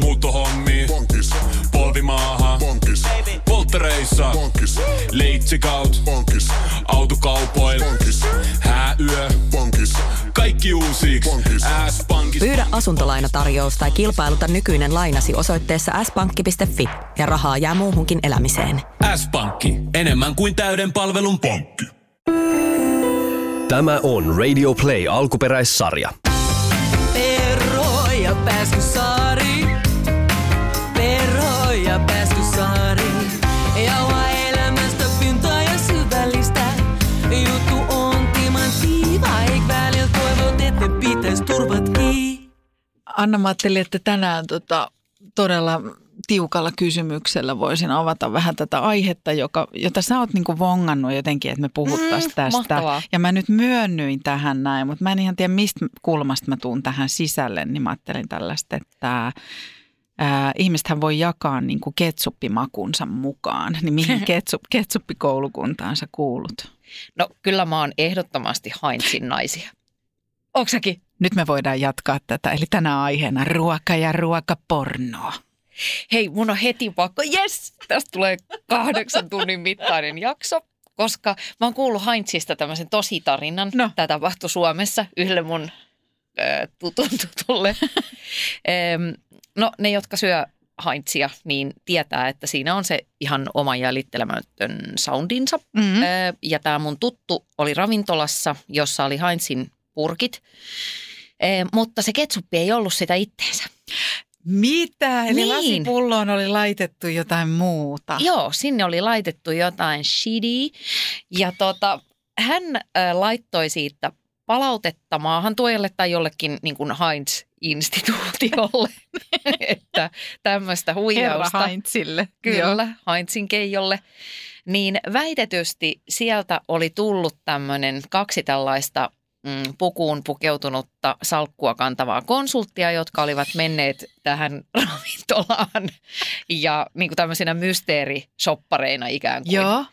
Muuttohommi. Bonkis. Polvimaaha. Bonkis. Polttereissa. Bonkis. Leitsikaut. Bonkis. Autokaupoil. Bonkis. Hääyö. Bonkis. Kaikki uusi. S-pankki. Pyydä asuntolainatarjous tai kilpailuta nykyinen lainasi osoitteessa s-pankki.fi ja rahaa jää muuhunkin elämiseen. S-pankki. Enemmän kuin täyden palvelun pankki. Tämä on Radio Play alkuperäissarja. Perro ja Pääskysaari. Anna, mä ajattelin, että tänään tota, todella tiukalla kysymyksellä voisin avata vähän tätä aihetta, joka, jota sä oot niinku vongannut jotenkin, että me puhuttaisiin Mm, tästä. mahtavaa. Ja mä nyt myönnyin tähän näin, mutta mä en ihan tiedä, mistä kulmasta mä tuun tähän sisälle, niin mä ajattelin tällaista, että ää, ihmisethän voi jakaa niinku ketsuppimakunsa mukaan. Niin mihin ketsup, ketsuppikoulukuntaan sä kuulut? No kyllä mä oon ehdottomasti Heinzin naisia. Onko säkin? Nyt me voidaan jatkaa tätä, eli tänä aiheena ruoka ja ruokapornoa. Hei, mun on heti pakko, yes, tästä tulee kahdeksan tunnin mittainen jakso, koska mä oon kuullut Heinzista tämmöisen tositarinan. No. Tämä tapahtui Suomessa yhdelle mun ö, tutun tutulle. No ne, jotka syö Heinzia, niin tietää, että siinä on se ihan oma jäljittelemätön soundinsa. Mm-hmm. Ja tämä mun tuttu oli ravintolassa, jossa oli Heinzin purkit, Ö, mutta se ketsuppi ei ollut sitä itteensä. Mitä? Eli Niin. lasipulloon oli laitettu jotain muuta. Joo, sinne oli laitettu jotain shitty ja tota, hän äh, laittoi siitä palautetta maahantuojalle tai jollekin niin kuin Heinz-instituutiolle, että tämmöistä Herra huijausta. Heinzille. Kyllä, Heinzin keijolle. Niin väitetysti sieltä oli tullut tämmöinen kaksi tällaista mm, pukuun pukeutunutta salkkua kantavaa konsulttia, jotka olivat menneet tähän ravintolaan ja niin kuin tämmöisinä mysteerishoppareina ikään kuin. Joo.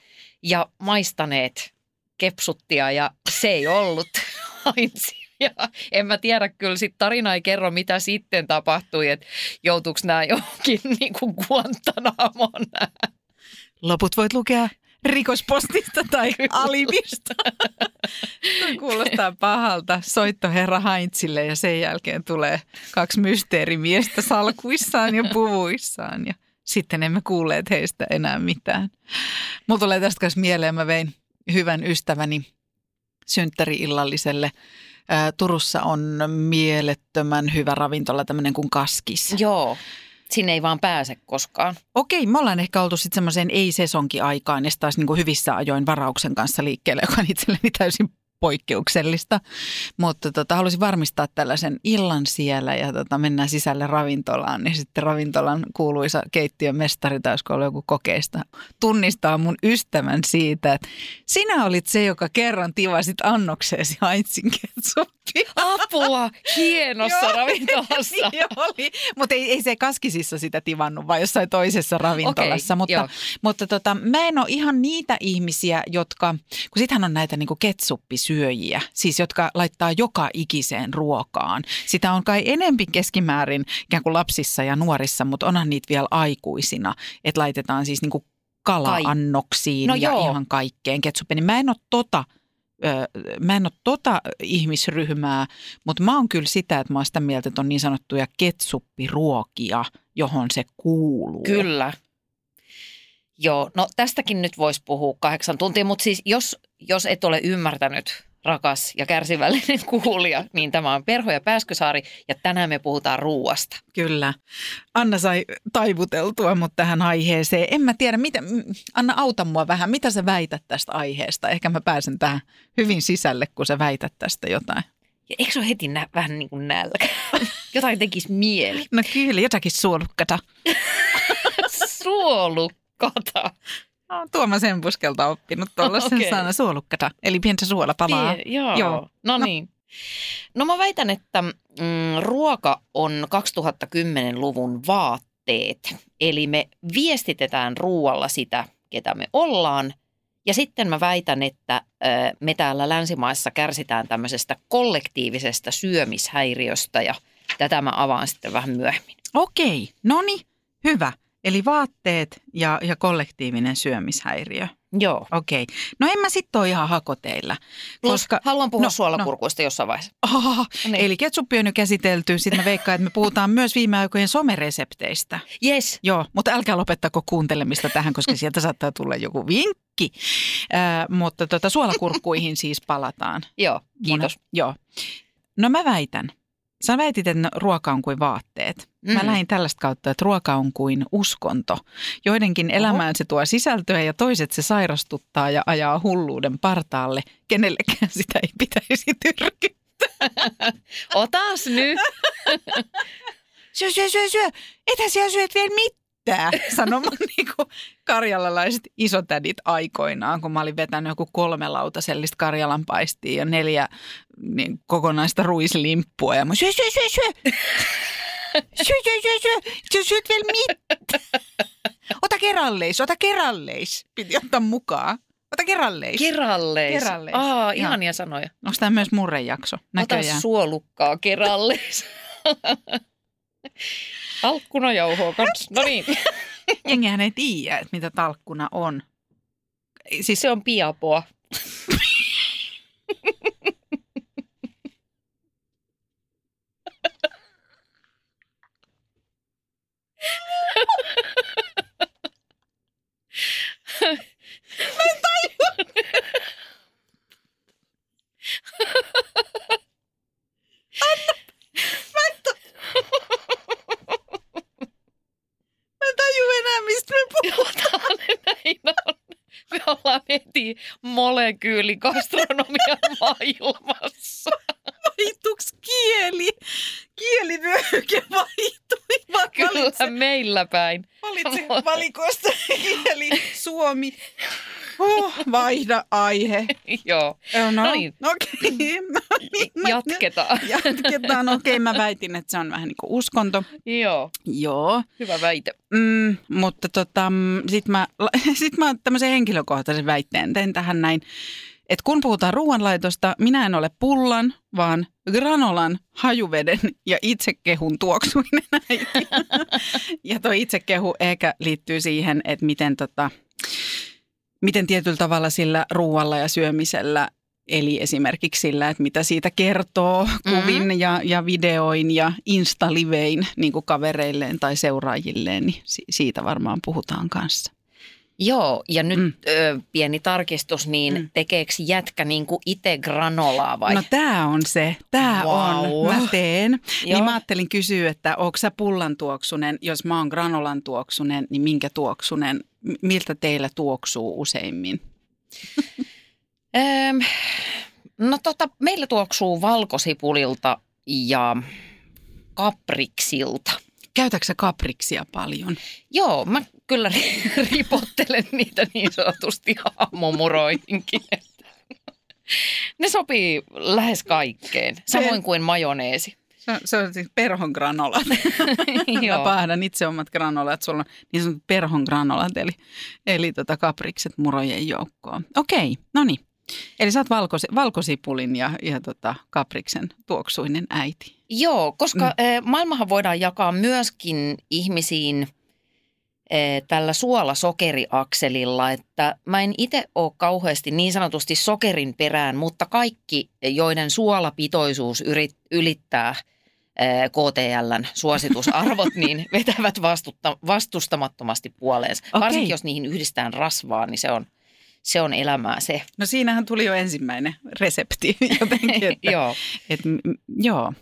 Ja maistaneet kepsuttia ja se ei ollut Heinzia. Ja en mä tiedä, kyllä sit tarina ei kerro, mitä sitten tapahtui, että joutuuko nämä johonkin niin kuin Guantanamon Loput voit lukea rikospostista tai alibista. Kuulostaa pahalta. Soitto herra Heinzille ja sen jälkeen tulee kaksi mysteerimiestä salkuissaan ja puvuissaan. Ja sitten emme kuulleet heistä enää mitään. Mulla tulee tästä kanssa mieleen, mä vein hyvän ystäväni synttäri-illalliselle. Turussa on mielettömän hyvä ravintola, tämmöinen kuin Kaskis. Joo, sinne ei vaan pääse koskaan. Okei, me ollaan ehkä oltu sitten semmoiseen ei-sesonki-aikaan ja sitten taas niinku hyvissä ajoin varauksen kanssa liikkeelle, joka on itselleni täysin poikkeuksellista. Mutta tota, halusin varmistaa tällaisen illan siellä ja tota, mennään sisälle ravintolaan. Niin sitten ravintolan kuuluisa keittiön mestari, tai olisiko ollut joku kokeista, tunnistaa mun ystävän siitä, että sinä olit se, joka kerran tivasit annokseesi haitsin ketsuppia. Apua, hienossa ravintolassa. Niin oli, mutta ei, ei se kaskisissa sitä tivannut, vaan jossain toisessa ravintolassa. Okei, mutta joo. mutta tota, mä en ole ihan niitä ihmisiä, jotka, kun sittenhän on näitä niinku ketsuppisyöjiä, siis jotka laittaa joka ikiseen ruokaan. Sitä on kai enempi keskimäärin ikään kuin lapsissa ja nuorissa, mutta onhan niitä vielä aikuisina, että laitetaan siis niinku kala-annoksiin No ja joo. ihan kaikkeen ketsuppiin. Niin mä en ole tota mä en ole tota ihmisryhmää, mutta mä oon kyllä sitä, että mä oon sitä mieltä, että on niin sanottuja ketsuppiruokia, johon se kuuluu. Kyllä. Joo, no tästäkin nyt voisi puhua kahdeksan tuntia, mutta siis jos, jos et ole ymmärtänyt, rakas ja kärsivällinen kuulija, niin tämä on Perho ja Pääskysaari ja tänään me puhutaan ruuasta. Kyllä. Anna sai taivuteltua mut tähän aiheeseen. En mä tiedä, mitä, Anna auta mua vähän. Mitä sä väität tästä aiheesta? Ehkä mä pääsen tähän hyvin sisälle, kun sä väität tästä jotain. Ja eikö se ole heti nä- vähän niin kuin nälkä? Jotain tekisi mieli. No kyllä, jotakin suolukkata. Suolukkata. No, Tuomas Sempuskelta oppinut tuollaisen okay. sana suolukkata, eli pientä suolapalaa. Pie- joo. Joo. joo. No, No. niin. No mä väitän, että mm, ruoka on 2010-luvun vaatteet. Eli me viestitetään ruoalla sitä, ketä me ollaan. Ja sitten mä väitän, että ö, me täällä länsimaissa kärsitään tämmöisestä kollektiivisesta syömishäiriöstä ja tätä mä avaan sitten vähän myöhemmin. Okei, no niin, hyvä. Eli vaatteet ja, ja kollektiivinen syömishäiriö. Joo. Okei. No en mä sitten ole ihan hakoteillä. Koska, Haluan puhua no, no, suolakurkuista no. jossain vaiheessa. Oh, niin. Eli ketsuppi on jo käsitelty. Sitten mä veikkaan, että me puhutaan myös viime aikojen someresepteistä. Yes. Joo, mutta älkää lopettako kuuntelemista tähän, koska sieltä saattaa tulla joku vinkki. Äh, mutta tota, suolakurkkuihin siis palataan. Joo, kiitos. Mun, joo. No mä väitän. Sä väitit, että ruoka on kuin vaatteet. Mm. Mä lähdin tällaista kautta, että ruoka on kuin uskonto. Joidenkin Oho. elämään se tuo sisältöä ja toiset se sairastuttaa ja ajaa hulluuden partaalle. Kenellekään sitä ei pitäisi tyrkyttää. Otas nyt. syö, syö, syö, syö. Etä siellä syöt vielä mitään, sanomaan niinku karjalalaiset isotädit aikoinaan, kun mä olin vetänyt joku kolme lautasellista karjalan paistia ja neljä niin, kokonaista ruislimppua. Ja mä syö, syö, syö, syö. Syö, syö, syö, syö. Sä syöt vielä mitään. Ota kerralleis, ota kerralleis. Piti ottaa mukaan. Ota kerralleis. Keralleis. Keralleis. Aa, ihania sanoja. Onko tämä myös murrejakso? Näköjään. Ota suolukkaa keralleis. Talkkunajauhoa kanssa. No niin. Jengihän ei tiedä, että mitä talkkuna on. Siis se on piapoa. Mä en tajua. Anna. Mä en, ta- mä en taju enää, puhutaan. Näin on. Me ollaan heti molekyylikastronomian maailmassa. Vaihtuuks kieli? Kielivyöhyke vaihtui. Mä Kyllä valitsen, meillä päin. valitsen valikoista kieli, suomi. Oh, vaihda aihe. Joo. Oh, no, No niin. Okei. No niin, mä- Jatketaan. Jatketaan. Okei, mä väitin, että se on vähän niin kuin uskonto. Joo, Joo. hyvä väite. Mm, mutta tota, sitten mä, sit mä tämmöisen henkilökohtaisen väitteen tein tähän näin. Että kun puhutaan ruoanlaitosta, minä en ole pullan, vaan granolan, hajuveden ja itsekehun tuoksuinen äiti. ja tuo itsekehu ehkä liittyy siihen, että miten, tota, miten tietyllä tavalla sillä ruoalla ja syömisellä Eli esimerkiksi sillä, että mitä siitä kertoo kuvin mm-hmm. ja, ja videoin ja instalivein niin kuin kavereilleen tai seuraajilleen, niin si- siitä varmaan puhutaan kanssa. Joo, ja nyt Mm. ö, pieni tarkistus, niin Mm. tekeekö jätkä niin kuin itse granolaa vai? No tämä on se, tämä Vau. on, mä teen. Niin Joo. mä ajattelin kysyä, että onko sä pullan tuoksunen, jos mä oon granolan tuoksunen, niin minkä tuoksunen, miltä teillä tuoksuu useimmin? Öm, no tota, meillä tuoksuu valkosipulilta ja kapriksilta. Käytätkö sä kapriksia paljon? Joo, mä kyllä ri- ripottelen niitä niin sanotusti aamumuroihinkin. Ne sopii lähes kaikkeen, samoin kuin majoneesi. Se on, se on siis perhon granolat. Mä Joo. pahdan itse omat granolat. Sulla on niin sanotut perhon granolat, eli, eli tota kaprikset murojen joukkoon. Okei, no niin. Eli sä oot valkosi, valkosipulin ja, ja tota kapriksen tuoksuinen äiti. Joo, koska mm. maailmahan voidaan jakaa myöskin ihmisiin eh, tällä suola-sokeriakselilla, että mä en itse ole kauheasti niin sanotusti sokerin perään, mutta kaikki, joiden suolapitoisuus yrit, ylittää eh, KTLn suositusarvot, niin vetävät vastutta, vastustamattomasti puoleensa. Okei. Varsinkin jos niihin yhdistään rasvaa, niin se on, se on elämää se. No siinähän tuli jo ensimmäinen resepti jotenkin. Että, Joo. et, joo.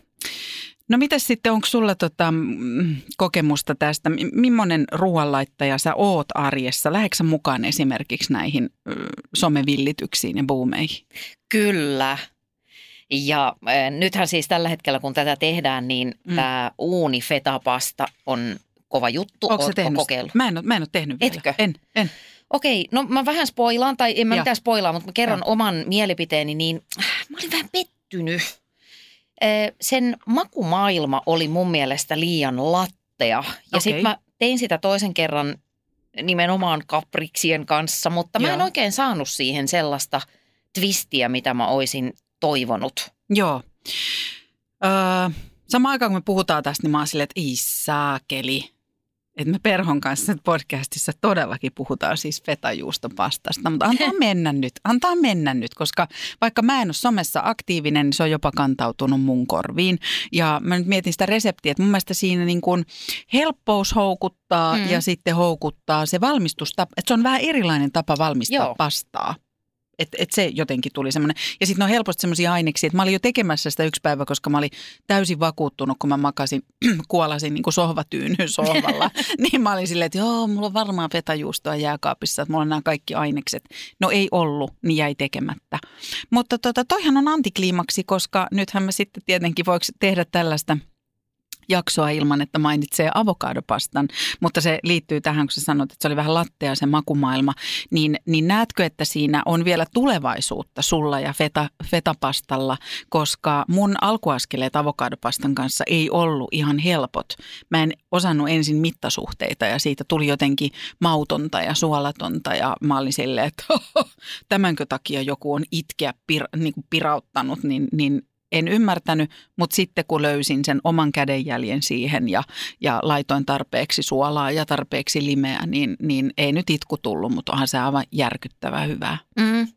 No mitäs sitten, onko sulla tota, mm, kokemusta tästä? M- Mimmonen ruoanlaittaja sä oot arjessa? Lähetkö sä mukaan esimerkiksi näihin somevillityksiin ja boomeihin? Kyllä. Ja äh, nythän siis tällä hetkellä, kun tätä tehdään, niin Mm. tämä uuni fetapasta on kova juttu. Onko Ootko tehnyt? kokeillut? Mä en, ole, mä en ole tehnyt vielä. Etkö? En, en. Okei, no mä vähän spoilaan, tai en mä Joo. mitään spoilaa, mutta mä kerron Joo. oman mielipiteeni, niin äh, mä olin vähän pettynyt. Sen makumaailma oli mun mielestä liian lattea. Ja Okei. sitten mä tein sitä toisen kerran nimenomaan kapriksien kanssa, mutta mä en Joo. oikein saanut siihen sellaista twistiä, mitä mä oisin toivonut. Joo. Öö, Samaan aikaan kun me puhutaan tästä, niin mä oon silleen, että ei saakeli. Että me Perhon kanssa podcastissa todellakin puhutaan siis fetajuustopastasta, mutta antaa mennä nyt, antaa mennä nyt, koska vaikka mä en ole somessa aktiivinen, niin se on jopa kantautunut mun korviin. Ja mä nyt mietin sitä reseptiä, että mun mielestä siinä niin kuin helppous houkuttaa mm. ja sitten houkuttaa se valmistustapa, että se on vähän erilainen tapa valmistaa Joo. pastaa. Että et se jotenkin tuli semmoinen. Ja sitten on helposti semmoisia aineksia, että mä olin jo tekemässä sitä yksi päivä, koska mä olin täysin vakuuttunut, kun mä makasin, kuolasin niin kuin sohvatyynyn sohvalla. niin mä olin silleen, että joo, mulla on varmaan fetajuustoa jääkaapissa, että mulla on nämä kaikki ainekset. No ei ollut, niin jäi tekemättä. Mutta tota, toihan on antikliimaksi, koska nythän me sitten tietenkin voiko tehdä tällaista jaksoa ilman, että mainitsee avokadopastan, mutta se liittyy tähän, kun sä sanoit, että se oli vähän lattea se makumaailma, niin, niin näetkö, että siinä on vielä tulevaisuutta sulla ja feta, fetapastalla, koska mun alkuaskeleet avokadopastan kanssa ei ollut ihan helpot. Mä en osannut ensin mittasuhteita ja siitä tuli jotenkin mautonta ja suolatonta. Ja mä olin silleen, että tämänkö takia joku on itkeä pir, niin kuin pirauttanut, niin, niin en ymmärtänyt, mutta sitten kun löysin sen oman kädenjäljen siihen ja, ja laitoin tarpeeksi suolaa ja tarpeeksi limeä, niin, niin ei nyt itku tullut, mutta onhan se aivan järkyttävää hyvää. Mm.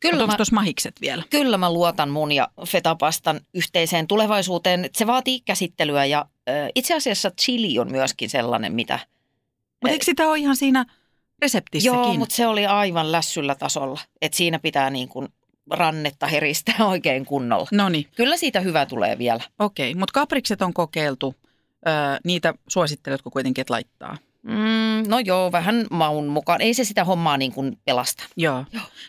Kyllä onko mä, tuossa mahikset vielä? kyllä mä luotan mun ja fetapastan yhteiseen tulevaisuuteen. Se vaatii käsittelyä ja ö, itse asiassa chili on myöskin sellainen, mitä... Mutta eikö sitä ole ihan siinä reseptissäkin? Joo, mutta se oli aivan lässyllä tasolla. että siinä pitää niin kuin rannetta heristää oikein kunnolla. No niin, Kyllä siitä hyvä tulee vielä. okei. Mutta kaprikset on kokeiltu. Öö, niitä suositteletko kuitenkin, että laittaa? Mm, no joo, vähän maun mukaan. Ei se sitä hommaa niin kuin pelasta. Joo.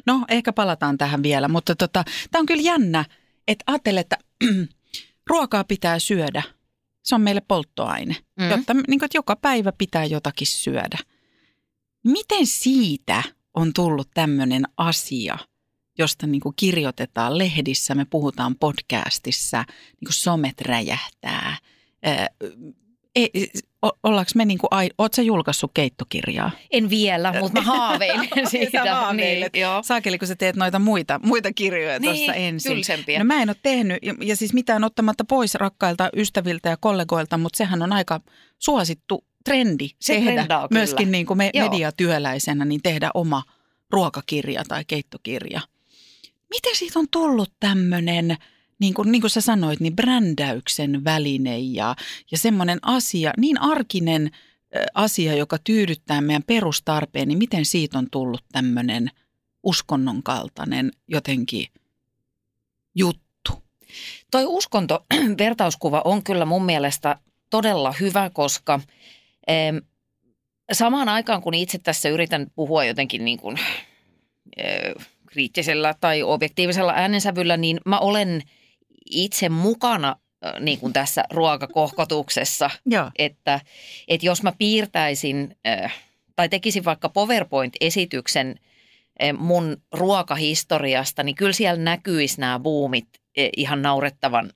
No, ehkä palataan tähän vielä, mutta tota, tämä on kyllä jännä, että ajattele, että ruokaa pitää syödä. Se on meille polttoaine, mm. jotta niin kuin, että joka päivä pitää jotakin syödä. Miten siitä on tullut tämmöinen asia, josta niin kuin kirjoitetaan lehdissä, me puhutaan podcastissa, niin kuin somet räjähtää. Ää, ei, o- ollaanko me niin kuin, ai, oot sä julkaissut keittokirjaa? En vielä, mutta mä haaveilen siitä. Sä haaveilet. Niin, joo. Saakeli, kun sä teet noita muita, muita kirjoja Niin, tuossa ensin. tylsempiä. No mä en ole tehnyt, ja, ja siis mitään ottamatta pois rakkailta ystäviltä ja kollegoilta, mutta sehän on aika suosittu trendi Se tehdä kyllä. myöskin niin kuin me Joo. mediatyöläisenä, niin tehdä oma ruokakirja tai keittokirja. Miten siitä on tullut tämmöinen, niin kuin, niin kuin sä sanoit, niin brändäyksen väline ja, ja semmoinen asia, niin arkinen asia, joka tyydyttää meidän perustarpeen, niin miten siitä on tullut tämmöinen uskonnon kaltainen jotenkin juttu? Toi uskonto-vertauskuva on kyllä mun mielestä todella hyvä, koska em, samaan aikaan kun itse tässä yritän puhua jotenkin niin kuin, ö, kriittisellä tai objektiivisella äänensävyllä, niin mä olen itse mukana ö, niin kuin tässä ruokakohkotuksessa, Joo. että, että jos mä piirtäisin ö, tai tekisin vaikka PowerPoint-esityksen ö, mun ruokahistoriasta, niin kyllä siellä näkyisi nämä buumit ihan naurettavan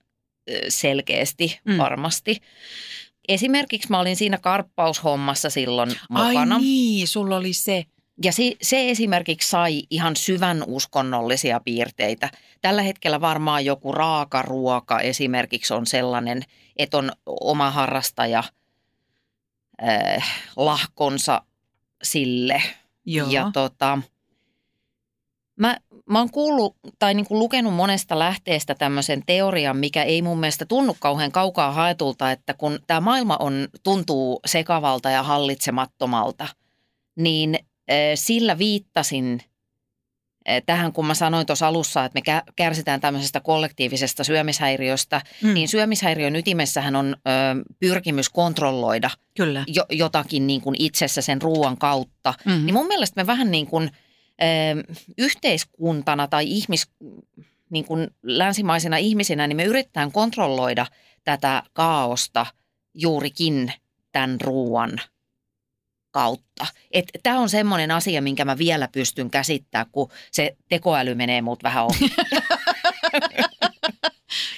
selkeästi Mm. varmasti. Esimerkiksi mä olin siinä karppaushommassa silloin mukana. Ai niin, sulla oli se. Ja se, se esimerkiksi sai ihan syvän uskonnollisia piirteitä. Tällä hetkellä varmaan joku raakaruoka esimerkiksi on sellainen, että on oma harrastaja äh, lahkonsa sille. Joo. Ja tota, mä, mä oon kuullut tai niin kuin lukenut monesta lähteestä tämmöisen teorian, mikä ei mun mielestä tunnu kauhean kaukaa haetulta, että kun tämä maailma on, tuntuu sekavalta ja hallitsemattomalta, niin sillä viittasin äh, tähän, kun mä sanoin tuossa alussa, että me kä- kärsitään tämmöisestä kollektiivisesta syömishäiriöstä, Mm, niin syömishäiriön ytimessähän on ö, pyrkimys kontrolloida Kyllä. jo, jotakin niin kuin itsessä sen ruoan kautta. Mm-hmm. Niin mun mielestä me vähän niin kuin ö, yhteiskuntana tai ihmis, niin kuin länsimaisina ihmisinä, niin me yritetään kontrolloida tätä kaaosta juurikin tämän ruoan kautta. Tämä on semmoinen asia, minkä mä vielä pystyn käsittämään, kun se tekoäly menee mut vähän ohi.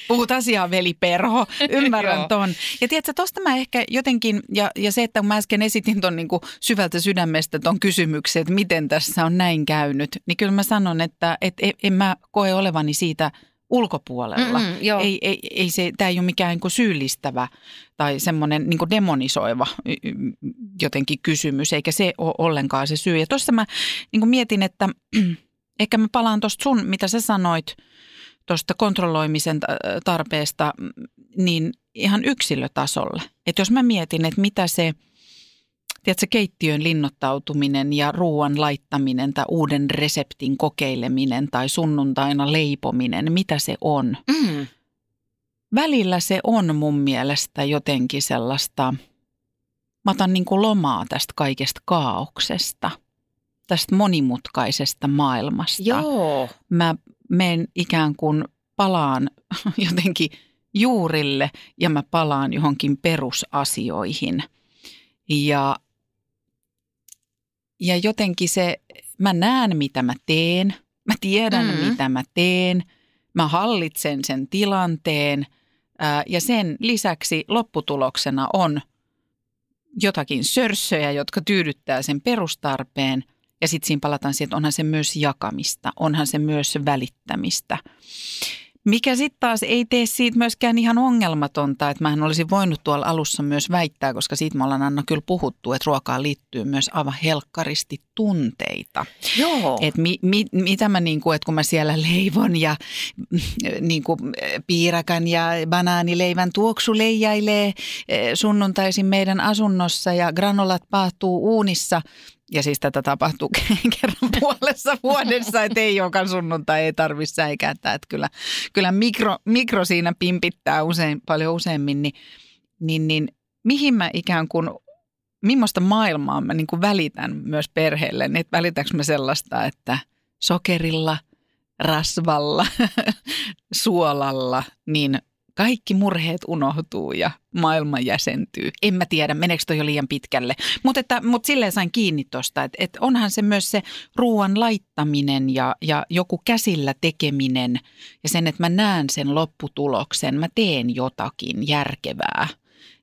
Puhut asiaa, veli Perho. Ymmärrän ton. Ja tiedätkö, tosta mä ehkä jotenkin, ja, ja se, että mä äsken esitin ton niin syvältä sydämestä ton kysymyksen, että miten tässä on näin käynyt, niin kyllä mä sanon, että et, et, en mä koe olevani siitä ulkopuolella. Mm, joo. Ei, ei, ei se, tämä ei ole mikään niin kuin syyllistävä tai semmoinen niin demonisoiva jotenkin kysymys, eikä se ole ollenkaan se syy. Ja tuossa mä niin mietin, että ehkä mä palaan tuosta sun, mitä sä sanoit tuosta kontrolloimisen ta- tarpeesta, mm, niin ihan yksilötasolle. Että jos mä mietin, että mitä se, tiedätkö, keittiön linnoittautuminen ja ruoan laittaminen tai uuden reseptin kokeileminen tai sunnuntaina leipominen, mitä se on. Mm. Välillä se on mun mielestä jotenkin sellaista, mä otan niin kuin lomaa tästä kaikesta kaauksesta, tästä monimutkaisesta maailmasta. Joo. Mä menen ikään kuin palaan jotenkin juurille ja mä palaan johonkin perusasioihin. Ja, ja jotenkin se, mä näen mitä mä teen, mä tiedän Mm. mitä mä teen, mä hallitsen sen tilanteen ää, ja sen lisäksi lopputuloksena on jotakin sörssöjä, jotka tyydyttää sen perustarpeen ja sitten siinä palataan siihen, että onhan se myös jakamista, onhan se myös välittämistä. Mikä sitten taas ei tee siitä myöskään ihan ongelmatonta, että mähän olisin voinut tuolla alussa myös väittää, koska siitä me ollaan Anna kyllä puhuttu, että ruokaan liittyy myös aivan helkkaristi tunteita. Joo. Et mi, mi, mitä mä niinku, että kun mä siellä leivon ja niinku, piirakan ja banaanileivän tuoksu leijailee eh, sunnuntaisin meidän asunnossa ja granolat paahtuu uunissa. Ja siis tätä tapahtuu kerran puolessa vuodessa, että ei joka sunnuntai, ei tarvitse säikäyttää. Että kyllä, kyllä mikro, mikro siinä pimpittää usein, paljon useammin, niin, niin, niin mihin mä ikään kuin millaista maailmaa mä niin kuin välitän myös perheelle, niin että välitänkö mä sellaista, että sokerilla, rasvalla, suolalla, niin kaikki murheet unohtuu ja maailma jäsentyy. En mä tiedä, meneekö toi jo liian pitkälle. Mutta mut silleen sain kiinni tuosta, että et onhan se myös se ruoan laittaminen ja, ja joku käsillä tekeminen ja sen, että mä näen sen lopputuloksen, mä teen jotakin järkevää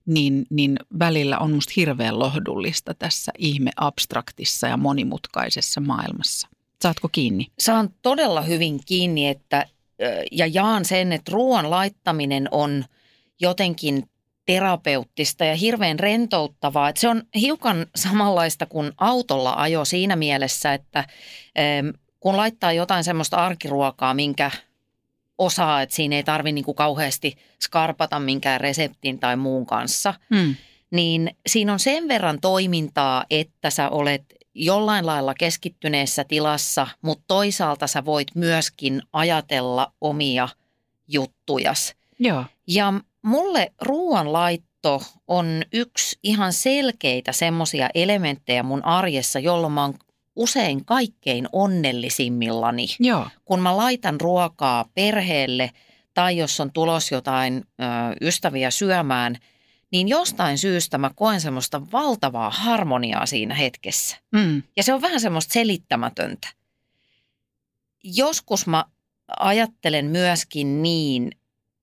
niin, niin välillä on musta hirveän lohdullista tässä ihme abstraktissa ja monimutkaisessa maailmassa. Saatko kiinni? Saan todella hyvin kiinni, että ja jaan sen, että ruoan laittaminen on jotenkin terapeuttista ja hirveän rentouttavaa. Että se on hiukan samanlaista kuin autolla ajo siinä mielessä, että kun laittaa jotain semmoista arkiruokaa, minkä osaa, että siinä ei tarvitse niin kauheasti skarpata minkään reseptin tai muun kanssa, Mm. niin siinä on sen verran toimintaa, että sä olet jollain lailla keskittyneessä tilassa, mutta toisaalta sä voit myöskin ajatella omia juttujas. Joo. Ja mulle ruoanlaitto on yksi ihan selkeitä semmoisia elementtejä mun arjessa, jolloin mä oon usein kaikkein onnellisimmillani Joo. kun mä laitan ruokaa perheelle tai jos on tulos jotain ö, ystäviä syömään, niin jostain syystä mä koen semmoista valtavaa harmoniaa siinä hetkessä. Mm. Ja se on vähän semmoista selittämätöntä. Joskus mä ajattelen myöskin niin,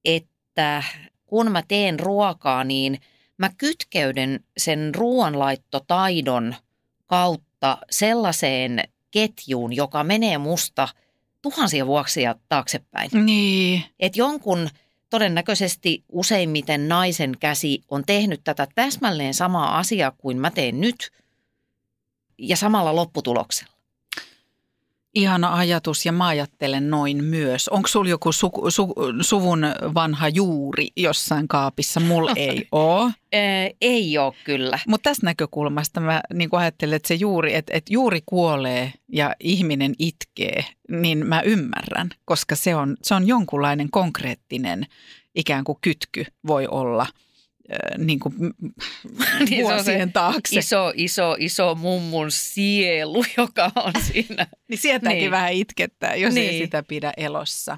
että kun mä teen ruokaa, niin mä kytkeydyn sen ruoanlaittotaidon kautta sellaiseen ketjuun, joka menee musta tuhansia vuoksia taaksepäin. Niin. Että jonkun todennäköisesti useimmiten naisen käsi on tehnyt tätä täsmälleen samaa asiaa kuin mä teen nyt ja samalla lopputuloksella. Ihana ajatus ja mä ajattelen noin myös. Onko sulla joku su, su, suvun vanha juuri jossain kaapissa? Mulla ei ole. Ei ole kyllä. Mutta tästä näkökulmasta mä niin ajattelen, että se juuri, että, että juuri kuolee ja ihminen itkee, niin mä ymmärrän, koska se on, se on jonkunlainen konkreettinen ikään kuin kytky voi olla niin kuin Niin vuosien se taakse. Iso, iso, iso mummun sielu, joka on siinä. Niin sieltäkin Niin. vähän itkettää, jos ei Niin. sitä pidä elossa.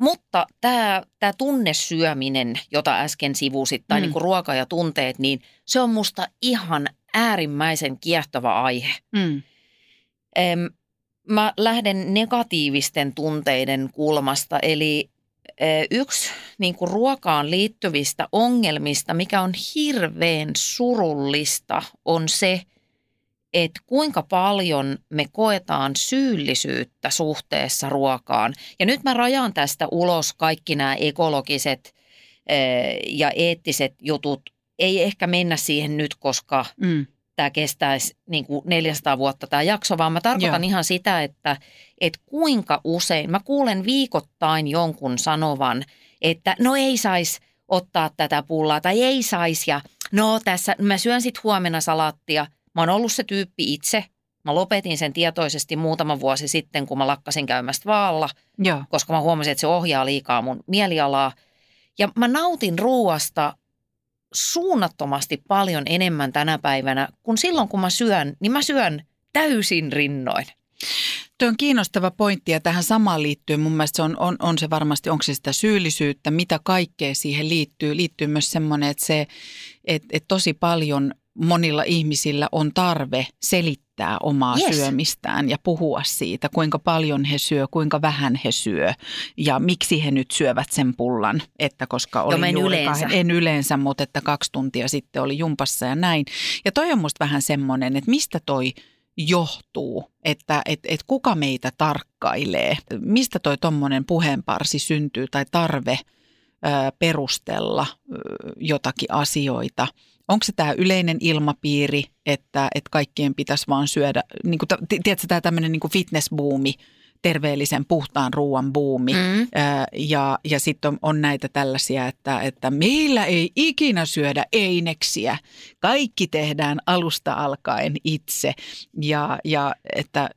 Mutta tämä, tämä tunnesyöminen, jota äsken sivusit, tai Mm. niin kuin ruoka ja tunteet, niin se on musta ihan äärimmäisen kiehtova aihe. Mm. Mä lähden negatiivisten tunteiden kulmasta, eli yksi niin kuin ruokaan liittyvistä ongelmista, mikä on hirveän surullista, on se, että kuinka paljon me koetaan syyllisyyttä suhteessa ruokaan. Ja nyt mä rajaan tästä ulos kaikki nämä ekologiset ja eettiset jutut. Ei ehkä mennä siihen nyt, koska Mm. Tämä kestäisi niin kuin 400 vuotta tämä jakso, vaan mä tarkoitan Joo. ihan sitä, että, että kuinka usein, mä kuulen viikoittain jonkun sanovan, että no ei saisi ottaa tätä pullaa tai ei saisi ja no tässä, mä syön sitten huomenna salaattia. Mä oon ollut se tyyppi itse. Mä lopetin sen tietoisesti muutama vuosi sitten, kun mä lakkasin käymästä vaalla, Joo. koska mä huomasin, että se ohjaa liikaa mun mielialaa. Ja mä nautin ruuasta suunnattomasti paljon enemmän tänä päivänä, kun silloin kun mä syön, niin mä syön täysin rinnoin. Tuo on kiinnostava pointti ja tähän samaan liittyy mun mielestä se on, on, on se varmasti, onko se sitä syyllisyyttä, mitä kaikkea siihen liittyy. Liittyy myös semmoinen, että se, että, että tosi paljon monilla ihmisillä on tarve selittää omaa Yes. syömistään ja puhua siitä, kuinka paljon he syö, kuinka vähän he syö ja miksi he nyt syövät sen pullan, että koska oli mä en juuri yleensä. kahden- en yleensä, mutta että kaksi tuntia sitten oli jumpassa ja näin. Ja toi on musta vähän semmoinen, että mistä toi johtuu, että et, et kuka meitä tarkkailee, mistä toi tommonen puheenparsi syntyy tai tarve ö, perustella ö, jotakin asioita. Onko se tämä yleinen ilmapiiri, että, että kaikkien pitäisi vaan syödä, niin kuin, tiedätkö tämä tämmöinen niin fitnessbuumi, terveellisen puhtaan ruoan buumi. Mm. Ja, ja sitten on, on näitä tällaisia, että, että meillä ei ikinä syödä eineksiä. Kaikki tehdään alusta alkaen itse. Ja, ja että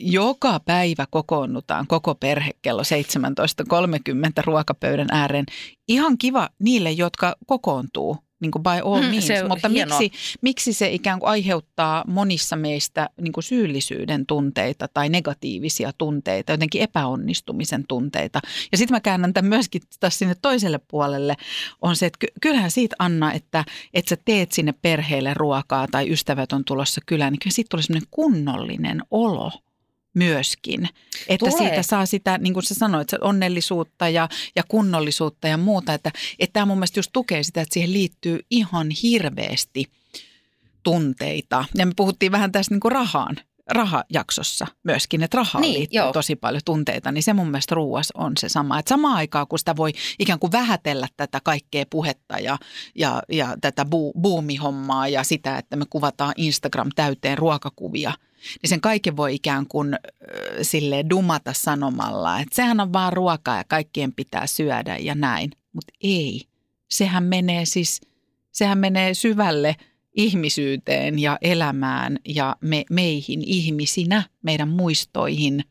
joka päivä kokoonnutaan koko perhe kello 17.30 ruokapöydän ääreen. Ihan kiva niille, jotka kokoontuu. Niin kuin by all Mm, means, se on mutta hienoa. miksi, miksi se ikään kuin aiheuttaa monissa meistä niin kuin syyllisyyden tunteita tai negatiivisia tunteita, jotenkin epäonnistumisen tunteita. Ja sitten mä käännän tämän myöskin taas sinne toiselle puolelle, on se, että ky- kyllähän siitä Anna, että, että sä teet sinne perheelle ruokaa tai ystävät on tulossa kylään, niin kyllä siitä tulee semmoinen kunnollinen olo myöskin. Että Tulee. siitä saa sitä, niin kuin sä sanoit, onnellisuutta ja, ja kunnollisuutta ja muuta. Että, että tämä mun mielestä just tukee sitä, että siihen liittyy ihan hirveästi tunteita. Ja me puhuttiin vähän tästä niin kuin rahaan, rahajaksossa myöskin, että rahaan Niin, liittyy joo. joo. tosi paljon tunteita, niin se mun mielestä ruuas on se sama. Että samaan aikaan, kun sitä voi ikään kuin vähätellä tätä kaikkea puhetta ja, ja, ja tätä bu, buumihommaa ja sitä, että me kuvataan Instagram täyteen ruokakuvia, niin sen kaiken voi ikään kuin äh, sille dumata sanomalla, että sehän on vaan ruokaa ja kaikkien pitää syödä ja näin. Mutta ei. Sehän menee siis, sehän menee syvälle ihmisyyteen ja elämään ja me, meihin ihmisinä, meidän muistoihin,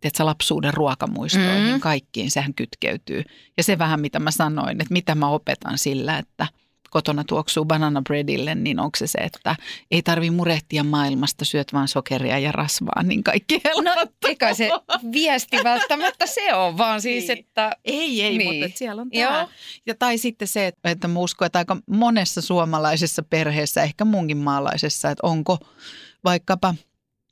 tiedätkö, lapsuuden ruokamuistoihin, mm. kaikkiin, sehän kytkeytyy. Ja se vähän, mitä mä sanoin, että mitä mä opetan sillä, että kotona tuoksuu banana breadille, niin onko se se, että ei tarvi murehtia maailmasta, syöt vaan sokeria ja rasvaa, niin kaikki No helpottuu. eikä se viesti välttämättä se on, vaan siis, Niin. että Ei, ei, Niin. mutta et siellä on Joo. tämä. Ja tai sitten se, että- että mä uskon, että aika monessa suomalaisessa perheessä, ehkä munkin maalaisessa, että onko vaikkapa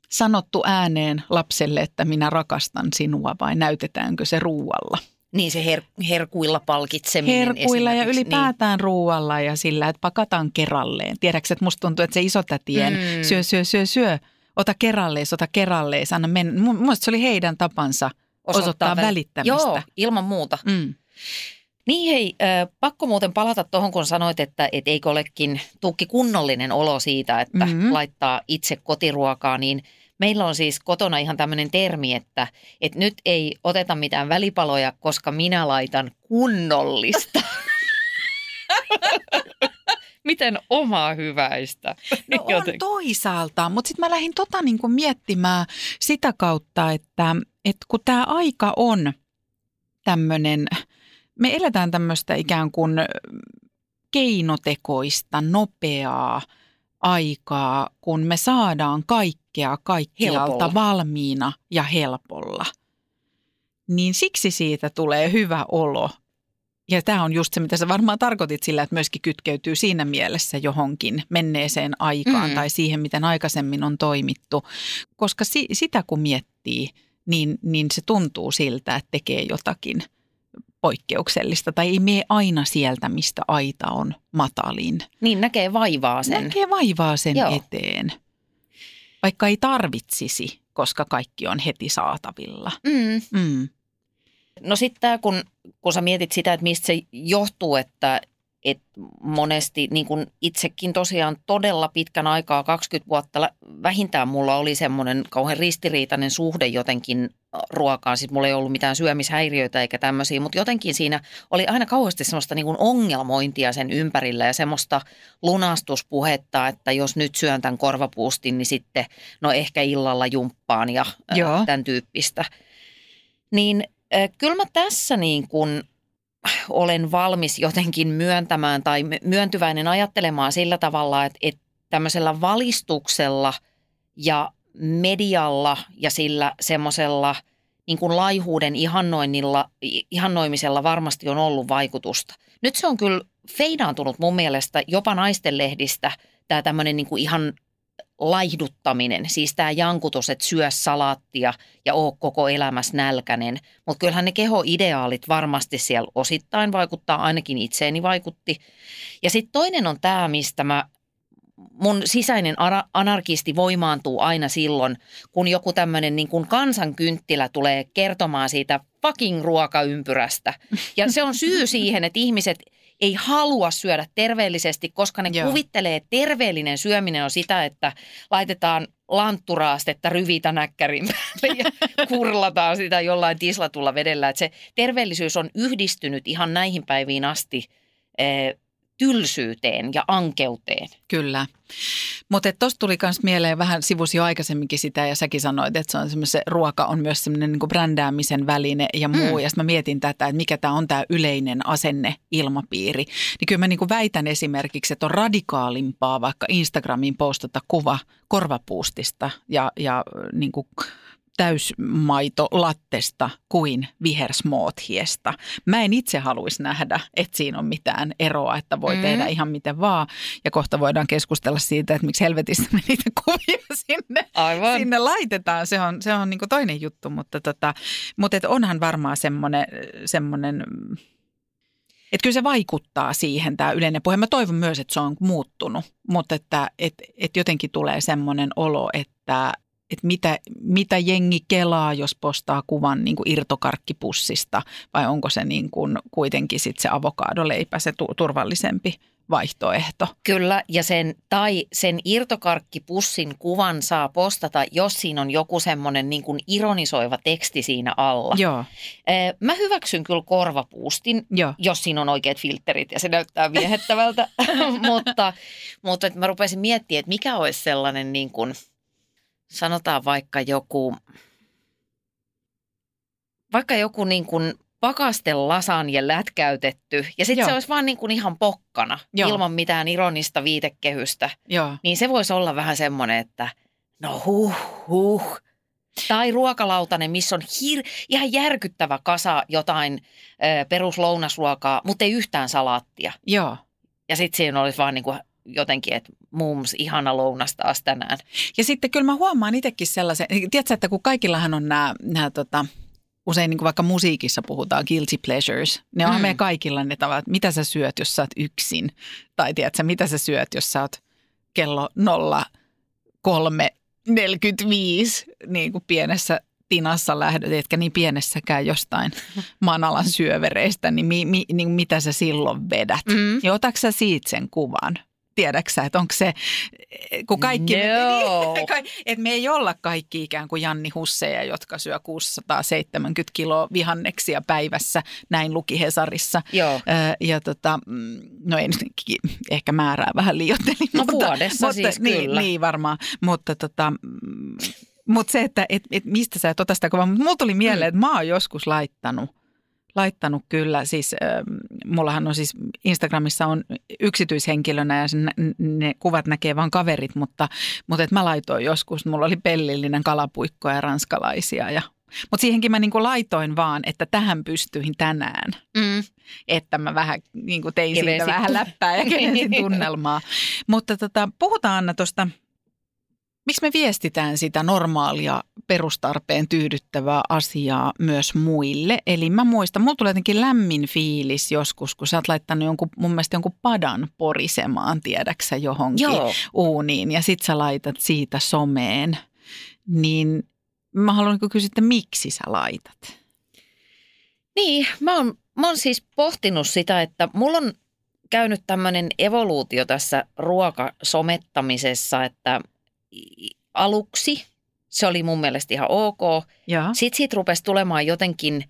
sanottu ääneen lapselle, että minä rakastan sinua vai näytetäänkö se ruualla? Niin se her- herkuilla palkitseminen Herkuilla ja esimerkiksi, ylipäätään niin. ruualla ja sillä, että pakataan kerralleen. Tiedätkö, että musta tuntuu, että se isotätien Mm. syö, syö, syö, syö, ota kerrallees, ota kerrallees, anna mennä. Mun mielestä se oli heidän tapansa osoittaa, väl- välittämistä. Joo, ilman muuta. Mm. Niin hei, äh, pakko muuten palata tuohon, kun sanoit, että et eikö olekin tukki kunnollinen olo siitä, että Mhm. mm-hmm. laittaa itse kotiruokaa, niin meillä on siis kotona ihan tämmöinen termi, että, että nyt ei oteta mitään välipaloja, koska minä laitan kunnollista. Miten omaa hyväistä? No on Joten- toisaalta, mutta sitten mä lähdin tota niinku miettimään sitä kautta, että, että kun tämä aika on tämmöinen, me eletään tämmöistä ikään kuin keinotekoista, nopeaa aikaa, kun me saadaan kaikkea kaikkialta Helpolla. valmiina ja helpolla. Niin siksi siitä tulee hyvä olo. Ja tämä on just se, mitä sä varmaan tarkoitit sillä, että myöskin kytkeytyy siinä mielessä johonkin menneeseen aikaan Mm. tai siihen, miten aikaisemmin on toimittu. Koska si- sitä kun miettii, niin, niin se tuntuu siltä, että tekee jotakin poikkeuksellista tai ei mene aina sieltä, mistä aita on matalin. Niin näkee vaivaa sen. Näkee vaivaa sen Joo. eteen, vaikka ei tarvitsisi, koska kaikki on heti saatavilla. Mm. Mm. No sitten kun, kun sä mietit sitä, että mistä se johtuu, että, että monesti niin kun itsekin tosiaan todella pitkän aikaa, 20 vuotta vähintään mulla oli semmoinen kauhean ristiriitainen suhde jotenkin ruokaan. Siis mulla ei ollut mitään syömishäiriöitä eikä tämmöisiä, mutta jotenkin siinä oli aina kauheasti semmoista niin kun ongelmointia sen ympärillä ja semmoista lunastuspuhetta, että jos nyt syön tämän korvapuustin, niin sitten no ehkä illalla jumppaan ja Joo. tämän tyyppistä. Niin kyllä mä tässä niin kuin olen valmis jotenkin myöntämään tai my- myöntyväinen ajattelemaan sillä tavalla, että, että tämmöisellä valistuksella ja medialla ja sillä semmoisella niin kuin laihuuden ihannoinnilla, ihannoimisella varmasti on ollut vaikutusta. Nyt se on kyllä feidaantunut mun mielestä jopa naistenlehdistä tämä tämmöinen niin kuin ihan laihduttaminen, siis tämä jankutus, että syö salaattia ja oo koko elämässä nälkänen. Mutta kyllähän ne kehoideaalit varmasti siellä osittain vaikuttaa, ainakin itseeni vaikutti. Ja sitten toinen on tämä, mistä mä, mun sisäinen anarkisti voimaantuu aina silloin, kun joku tämmöinen niin kuin kansankynttilä tulee kertomaan siitä fucking ruokaympyrästä. Ja se on syy siihen, että ihmiset ei halua syödä terveellisesti, koska ne Joo. Kuvittelee, että terveellinen syöminen on sitä, että laitetaan lantturaastetta ryvitä näkkärin päälle ja kurlataan sitä jollain tislatulla vedellä. Että se terveellisyys on yhdistynyt ihan näihin päiviin asti eh, tylsyyteen ja ankeuteen. Kyllä. Mutta tuosta tuli myös mieleen, vähän sivusi jo aikaisemminkin sitä ja säkin sanoit, että se on semmoinen, ruoka on myös semmoinen niin brändäämisen väline ja muu. Mm. Ja sitten mä mietin tätä, että mikä tämä on tämä yleinen asenne ilmapiiri. Niin kyllä mä niin väitän esimerkiksi, että on radikaalimpaa vaikka Instagramiin postata kuva korvapuustista ja, ja niin kuin täysmaitolattesta kuin vihersmoothiesta. Mä en itse haluaisi nähdä, että siinä on mitään eroa, että voi mm. tehdä ihan miten vaan. Ja kohta voidaan keskustella siitä, että miksi helvetistä me niitä kuvia sinne, Aivan. sinne laitetaan. Se on, se on niin toinen juttu, mutta, tota, mutta et onhan varmaan semmoinen, semmoinen että kyllä se vaikuttaa siihen tämä yleinen puhe. Mä toivon myös, että se on muuttunut, mutta että et, et jotenkin tulee semmoinen olo, että että mitä, mitä jengi kelaa, jos postaa kuvan niin kuin irtokarkkipussista vai onko se niin kuin kuitenkin sit se avokadoleipä se tu- turvallisempi vaihtoehto. Kyllä, ja sen, tai sen irtokarkkipussin kuvan saa postata, jos siinä on joku semmoinen niin kuin ironisoiva teksti siinä alla. Joo, Mä hyväksyn kyllä korvapuustin, joo. jos siinä on oikeat filterit ja se näyttää viehettävältä, mutta, mutta että mä rupesin miettimään, että mikä olisi sellainen niin kuin, sanotaan vaikka joku, vaikka joku niin kuin pakaste lasanje lätkäytetty ja sitten se olisi vaan niin kuin ihan pokkana Joo. ilman mitään ironista viitekehystä, Joo. niin se voisi olla vähän semmoinen, että no huh huh. Tai ruokalautanen, missä on hir- ihan järkyttävä kasa jotain ö, peruslounasruokaa, mutta ei yhtään salaattia. Joo. Ja sitten siinä olisi vaan niin kuin jotenkin, että mums, ihana lounas taas tänään. Ja sitten kyllä mä huomaan itsekin sellaisen, tiedätkö, että kun kaikillahan on nämä, nämä tota, usein niin kuin vaikka musiikissa puhutaan guilty pleasures, ne on mm. Meidän kaikilla ne tavat, mitä sä syöt, jos sä oot yksin, tai tiedätkö, mitä sä syöt, jos sä oot kello 03.45 niin kuin pienessä tinassa lähdöt, etkä niin pienessäkään jostain manalan syövereistä, niin, mi, mi, niin mitä sä silloin vedät? Mm. Ja otatko sä siitä sen kuvan? Tiedätkö sä, että onko se, kun kaikki, No. me, että me ei olla kaikki ikään kuin Janni Husseja, jotka syö 670 kiloa vihanneksia päivässä, näin luki Hesarissa. Joo. Ja tota, mm, no en ehkä määrää vähän liioittelin. No vuodessa siis niin, kyllä. Niin varmaan, mutta tota, mm, mutta se, että et, et mistä sä et ota sitä kovaa. Mutta mulla tuli mieleen, että mä oon joskus laittanut, laittanut kyllä, siis äh, mullahan on siis Instagramissa on yksityishenkilönä ja sen, ne kuvat näkee vain kaverit, mutta, mutta et mä laitoin joskus, mulla oli pellillinen kalapuikkoja ja ranskalaisia ja mutta siihenkin mä niinku laitoin vaan, että tähän pystyin tänään Mm. että mä vähän niin kuin tein siitä vähän läppää ja kevensin tunnelmaa. Mutta tota, puhutaan Anna tuosta Miksi me viestitään sitä normaalia perustarpeen tyydyttävää asiaa myös muille? Eli mä muistan, mulla tulee jotenkin lämmin fiilis joskus, kun sä oot laittanut jonkun, mun mielestä jonkun padan porisemaan, tiedäksä, johonkin Joo. uuniin ja sit sä laitat siitä someen. Niin mä haluan niin kysyä, että miksi sä laitat? Niin, mä oon, mä oon siis pohtinut sitä, että mulla on käynyt tämmöinen evoluutio tässä ruokasomettamisessa, että aluksi se oli mun mielestä ihan ok. Joo. Sitten siitä rupesi tulemaan jotenkin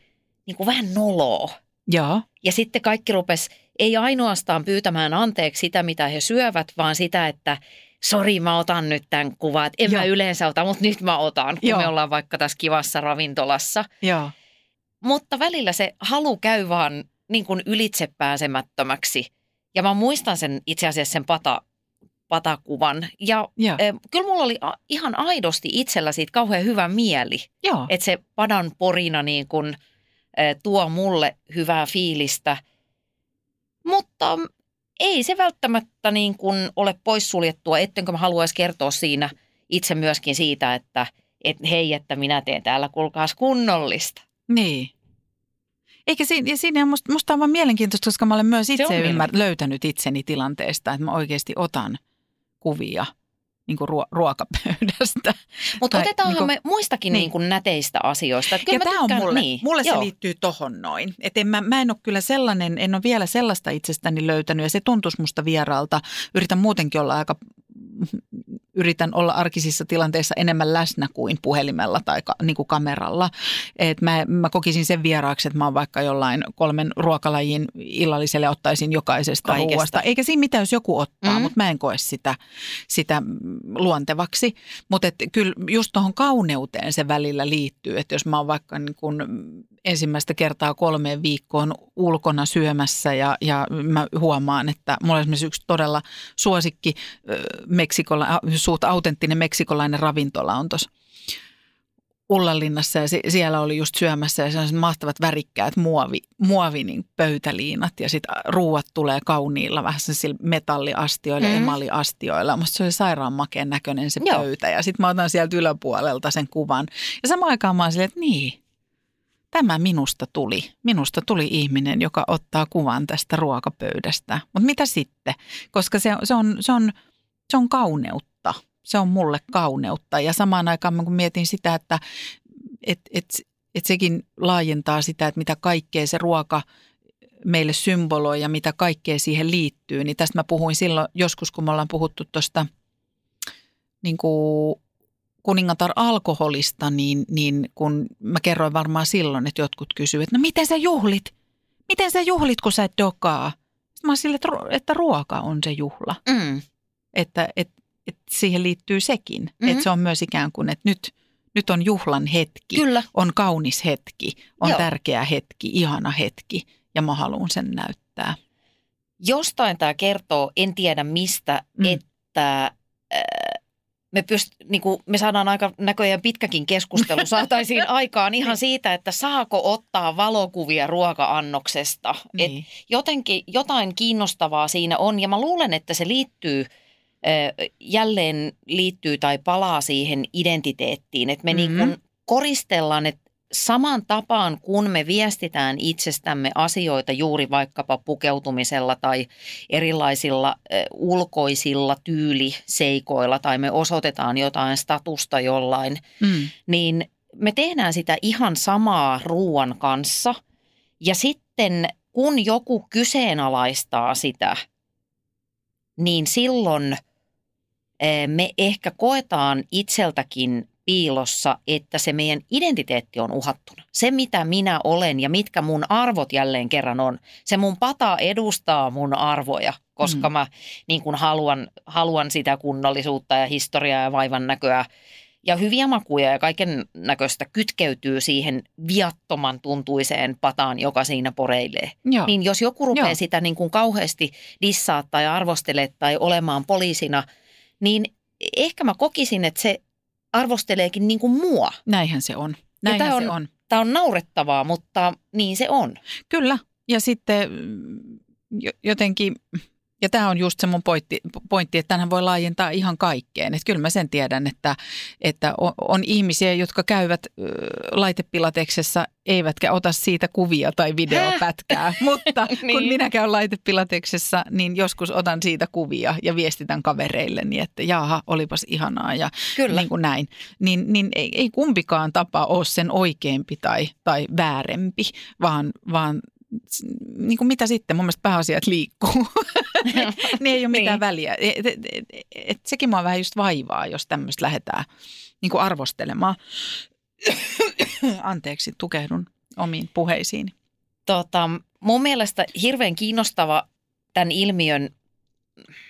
niin kuin vähän noloa. Joo. Ja sitten kaikki rupes ei ainoastaan pyytämään anteeksi sitä, mitä he syövät, vaan sitä, että sori, mä otan nyt tämän kuvan. Että en Joo. mä yleensä ota, mutta nyt mä otan, kun Joo. me ollaan vaikka tässä kivassa ravintolassa. Joo. Mutta välillä se halu käy vaan niin kuin ylitsepääsemättömäksi. Ja mä muistan sen itse asiassa sen pata, patakuvan. Ja Joo. eh, kyllä mulla oli a- ihan aidosti itsellä siitä kauhean hyvä mieli. Joo. Että se padan porina niin kuin, eh, tuo mulle hyvää fiilistä. Mutta ei se välttämättä niin kuin ole poissuljettua, ettenkö mä haluaisi kertoa siinä itse myöskin siitä, että et hei, että minä teen täällä kuulkaas kunnollista. Niin. Eikä siinä, ja siinä on musta, musta on vaan mielenkiintoista, koska mä olen myös Se itse ymmär, löytänyt itseni tilanteesta, että mä oikeasti otan kuvia niin kuin ruo- ruokapöydästä. Mutta otetaanhan niinku- me muistakin niin. niin. kuin näteistä asioista. Et kyllä ja mä tämä on mulle, niin, mulle se liittyy tohon noin. Et en mä, mä en ole kyllä sellainen, en ole vielä sellaista itsestäni löytänyt ja se tuntuisi musta vieraalta. Yritän muutenkin olla aika, yritän olla arkisissa tilanteissa enemmän läsnä kuin puhelimella tai ka, niin kuin kameralla. Et mä, mä kokisin sen vieraaksi, että mä oon vaikka jollain kolmen ruokalajin illalliselle ottaisin jokaisesta Kaikesta. ruoasta. Eikä siinä mitään, jos joku ottaa, Mm. mutta mä en koe sitä, sitä luontevaksi. Mutta kyllä just tuohon kauneuteen se välillä liittyy, että jos mä oon vaikka niin kun ensimmäistä kertaa kolmeen viikkoon ulkona syömässä ja, ja mä huomaan, että mulla on esimerkiksi yksi todella suosikki ö, meksikola, suht autenttinen meksikolainen ravintola on tuossa Ullanlinnassa ja siellä oli just syömässä ja sellaiset mahtavat värikkäät muovi, muovi niin pöytäliinat ja sitten ruuat tulee kauniilla vähän sellaisilla metalliastioilla, mm. emaliastioilla. Musta se oli sairaan makeen näköinen se Joo. pöytä ja sitten mä otan sieltä yläpuolelta sen kuvan. Ja samaan aikaan mä oon silleen, että niin, tämä minusta tuli. Minusta tuli ihminen, joka ottaa kuvan tästä ruokapöydästä. Mutta mitä sitten? Koska se, se, on, se, on, se on kauneutta. Se on mulle kauneutta. Ja samaan aikaan kun mietin sitä, että et, et, et sekin laajentaa sitä, että mitä kaikkea se ruoka meille symboloi ja mitä kaikkea siihen liittyy. Niin tästä mä puhuin silloin joskus, kun me ollaan puhuttu tuosta niin kuin kuningatar alkoholista, niin, niin kun mä kerroin varmaan silloin, että jotkut kysyivät, että no miten sä juhlit? Miten sä juhlit, kun sä et dokaa? Sitten mä sille, että ruoka on se juhla. Mm. Että, että, että siihen liittyy sekin. Mm-hmm. Mhm. Että se on myös ikään kuin, että nyt, nyt on juhlan hetki. Kyllä. On kaunis hetki, on Joo. tärkeä hetki, ihana hetki ja mä haluan sen näyttää. Jostain tämä kertoo, en tiedä mistä, Mm. että äh, me, pyst, niin kuin, me saadaan aika näköjään pitkäkin keskustelu saataisiin aikaan ihan siitä, että saako ottaa valokuvia ruoka-annoksesta. Et Niin. jotenkin jotain kiinnostavaa siinä on ja mä luulen, että se liittyy jälleen liittyy tai palaa siihen identiteettiin, että me Mhm. mm-hmm. niin koristellaan, että saman tapaan kun me viestitään itsestämme asioita juuri vaikkapa pukeutumisella tai erilaisilla ulkoisilla tyyliseikoilla tai me osoitetaan jotain statusta jollain, Mm. niin me tehdään sitä ihan samaa ruoan kanssa. Ja sitten kun joku kyseenalaistaa sitä, niin silloin me ehkä koetaan itseltäkin piilossa, että se meidän identiteetti on uhattuna. Se, mitä minä olen ja mitkä mun arvot jälleen kerran on. Se mun pata edustaa mun arvoja, koska Mm. mä niin kuin haluan, haluan sitä kunnollisuutta ja historiaa ja vaivan näköä ja hyviä makuja ja kaiken näköistä kytkeytyy siihen viattoman tuntuiseen pataan, joka siinä poreilee. Joo. Niin jos joku rupeaa Joo. sitä niin kuin kauheasti dissaa tai arvostelee tai olemaan poliisina, niin ehkä mä kokisin, että se arvosteleekin niin kuin mua. Näinhän se on. Näinhän tää se on- on. Tämä on naurettavaa, mutta niin se on. Kyllä. Ja sitten mm, jo- jotenkin Ja tämä on just se mun pointti, pointti että tänhän voi laajentaa ihan kaikkeen. Että kyllä mä sen tiedän, että, että on, ihmisiä, jotka käyvät laitepilateksessa eivätkä ota siitä kuvia tai videopätkää. Mutta kun Niin. minä käyn laitepilateksessa, niin joskus otan siitä kuvia ja viestitän kavereilleni, että jaha, olipas ihanaa ja Kyllä. niin kuin näin. Niin, niin ei, ei kumpikaan tapa ole sen oikeampi tai, tai väärempi, vaan, vaan niin kuin mitä sitten, mun mielestä pääasiat liikkuu. ne ei ole mitään Niin. väliä. Et, et, et, et, sekin mua vähän just vaivaa, jos tämmöistä lähdetään niin kuin arvostelemaan. Anteeksi, tukehdun omiin puheisiin. Tota, mun mielestä hirveän kiinnostava tämän ilmiön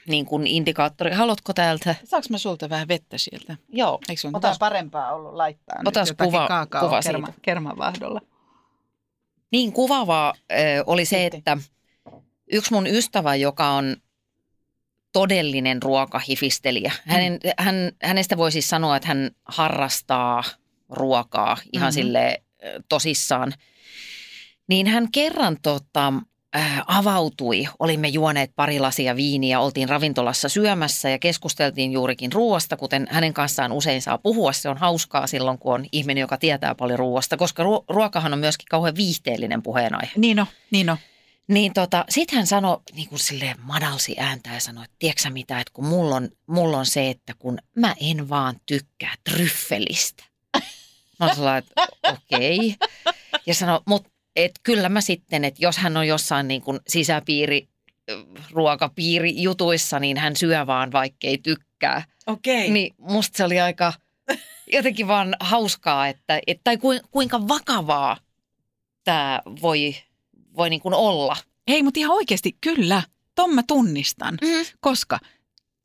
niin kuin indikaattori. Haluatko täältä? Saanko mä sulta vähän vettä sieltä? Joo. Eikö sun Otas- Otas, parempaa ollut laittaa Otas nyt kuva- kuva kerma, siitä. kermavahdolla? Niin kuvaavaa ö, oli se, Sitten. että yksi mun ystävä, joka on todellinen ruokahifistelijä. Hänen, hän, hänestä voi siis sanoa, että hän harrastaa ruokaa ihan Mhm. mm-hmm. sille tosissaan. Niin hän kerran tota, avautui. Olimme juoneet pari lasia viiniä, oltiin ravintolassa syömässä ja keskusteltiin juurikin ruoasta, kuten hänen kanssaan usein saa puhua. Se on hauskaa silloin, kun on ihminen, joka tietää paljon ruoasta, koska ruo- ruokahan on myöskin kauhean viihteellinen puheenaihe. Niin on, niin on. Niin tota, sit hän sanoi, niin kuin silleen madalsi ääntä ja sanoi, että tiedätkö mitä, että kun mulla on, mulla on se, että kun mä en vaan tykkää tryffelistä. Mä sellainen, että okei. Ja sanoi, mutta et kyllä mä sitten, että jos hän on jossain niin kuin sisäpiiri, ruokapiiri jutuissa, niin hän syö vaan vaikkei tykkää. Okei. Niin musta se oli aika jotenkin vaan hauskaa, että, et, tai kuin, kuinka vakavaa tämä voi, voi niin kuin olla. Hei, mutta ihan oikeasti, kyllä, ton mä tunnistan, Mm. koska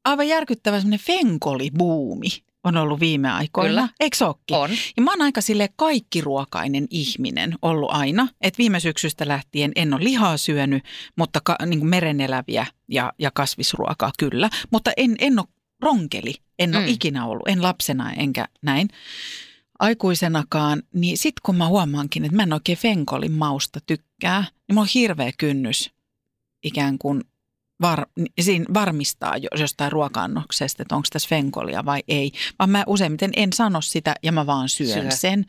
aivan järkyttävä semmoinen fenkolibuumi on ollut viime aikoina. Kyllä. Eikö ookin? On. Ja mä oon aika sille kaikkiruokainen ihminen ollut aina. Että viime syksystä lähtien en ole lihaa syönyt, mutta ka, niin kuin mereneläviä ja, ja kasvisruokaa kyllä. Mutta en, en ole ronkeli, en ole Mm. ikinä ollut, en lapsena enkä näin aikuisenakaan. Niin sit kun mä huomaankin, että mä en oikein fenkolin mausta tykkää, niin mulla on hirveä kynnys ikään kuin var, siinä varmistaa jo- jostain ruoka-annoksesta, että onko tässä fenkolia vai ei. Vaan mä useimmiten en sano sitä ja mä vaan syön Syö. sen.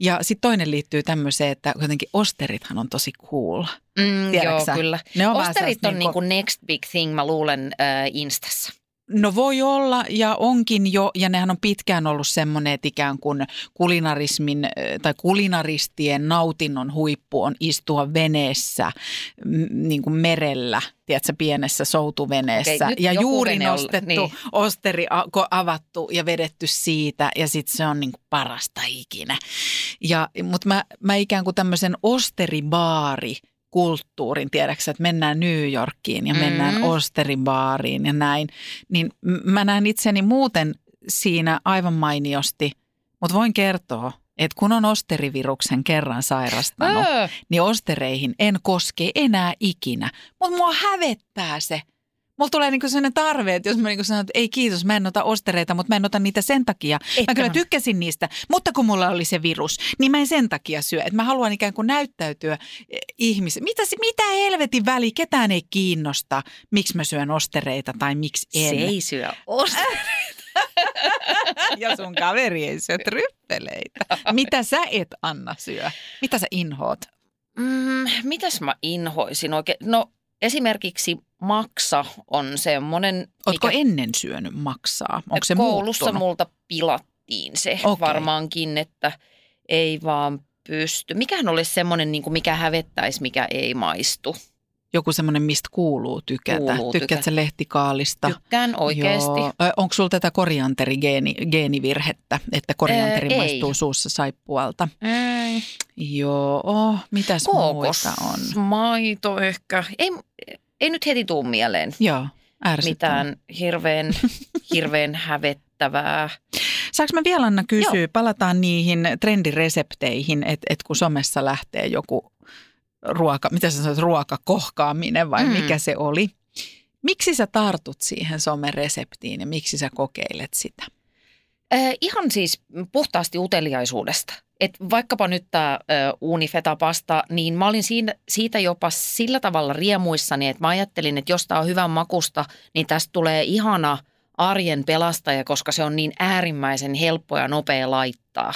Ja sitten toinen liittyy tämmöiseen, että jotenkin osterithan on tosi cool. Mm, Tiedätkö joo, sä? kyllä. Ne on Osterit on niinku- niin kuin next big thing, mä luulen, äh, Instassa. No voi olla ja onkin jo, ja nehän on pitkään ollut semmoinen, että ikään kuin kulinarismin tai kulinaristien nautinnon huippu on istua veneessä niin kuin merellä, tiedätkö, pienessä soutuveneessä. Okei, ja juuri nostettu niin. osteri avattu ja vedetty siitä ja sitten se on niin kuin parasta ikinä. Ja, mutta mä, mä ikään kuin tämmöisen osteribaari kulttuurin, tiedäksä, että mennään New Yorkiin ja mennään Mm. osteribaariin ja näin, niin mä näen itseni muuten siinä aivan mainiosti, mutta voin kertoa, että kun on osteriviruksen kerran sairastanut, Öö, niin ostereihin en koske enää ikinä. Mutta mua hävettää se. Mulla tulee niinku sellainen tarve, että jos mä niinku sanon, että ei kiitos, mä en ota ostereita, mutta mä en ota niitä sen takia. Että mä kyllä tykkäsin niistä, mutta kun mulla oli se virus, niin mä en sen takia syö. Että mä haluan ikään kuin näyttäytyä ihmisen. Mitä, mitä helvetin väli, ketään ei kiinnosta, miksi mä syön ostereita tai miksi en. se ei syö ostereita. Ja sun kaveri ei syö tryppeleitä. Mitä sä et Anna syö? Mitä sä inhoot? Mm, mitäs mä inhoisin oikein? No esimerkiksi maksa on semmoinen, Ootko ennen syönyt maksaa? Onko se koulussa muuttunut? multa pilattiin se Okei. varmaankin, että ei vaan pysty. Mikähän olisi semmoinen, niin mikä hävettäisi, mikä ei maistu? Joku semmoinen, mistä kuuluu tykätä. Kuuluu Tykkäätkö tykätä. sä lehtikaalista? Tykkään oikeasti. Onko sulla tätä korianterigeenivirhettä, että korianteri ei. maistuu suussa saippualta? Mm, Joo, mitäs muita on? kookosmaito ehkä. Ei, ei nyt heti tuu mieleen Joo, mitään hirveän, hirveän hävettävää. Saanko mä vielä Anna kysyä, Joo. palataan niihin trendiresepteihin, että et kun somessa lähtee joku ruoka, mitä sä sanoit, ruokakohkaaminen vai Mm. mikä se oli. Miksi sä tartut siihen somereseptiin ja miksi sä kokeilet sitä? Äh, ihan siis puhtaasti uteliaisuudesta. Et vaikkapa nyt tämä uunifetapasta, niin mä olin siinä, siitä jopa sillä tavalla riemuissani, että mä ajattelin, että jos tämä on hyvän makusta, niin tästä tulee ihana arjen pelastaja, koska se on niin äärimmäisen helppo ja nopea laittaa.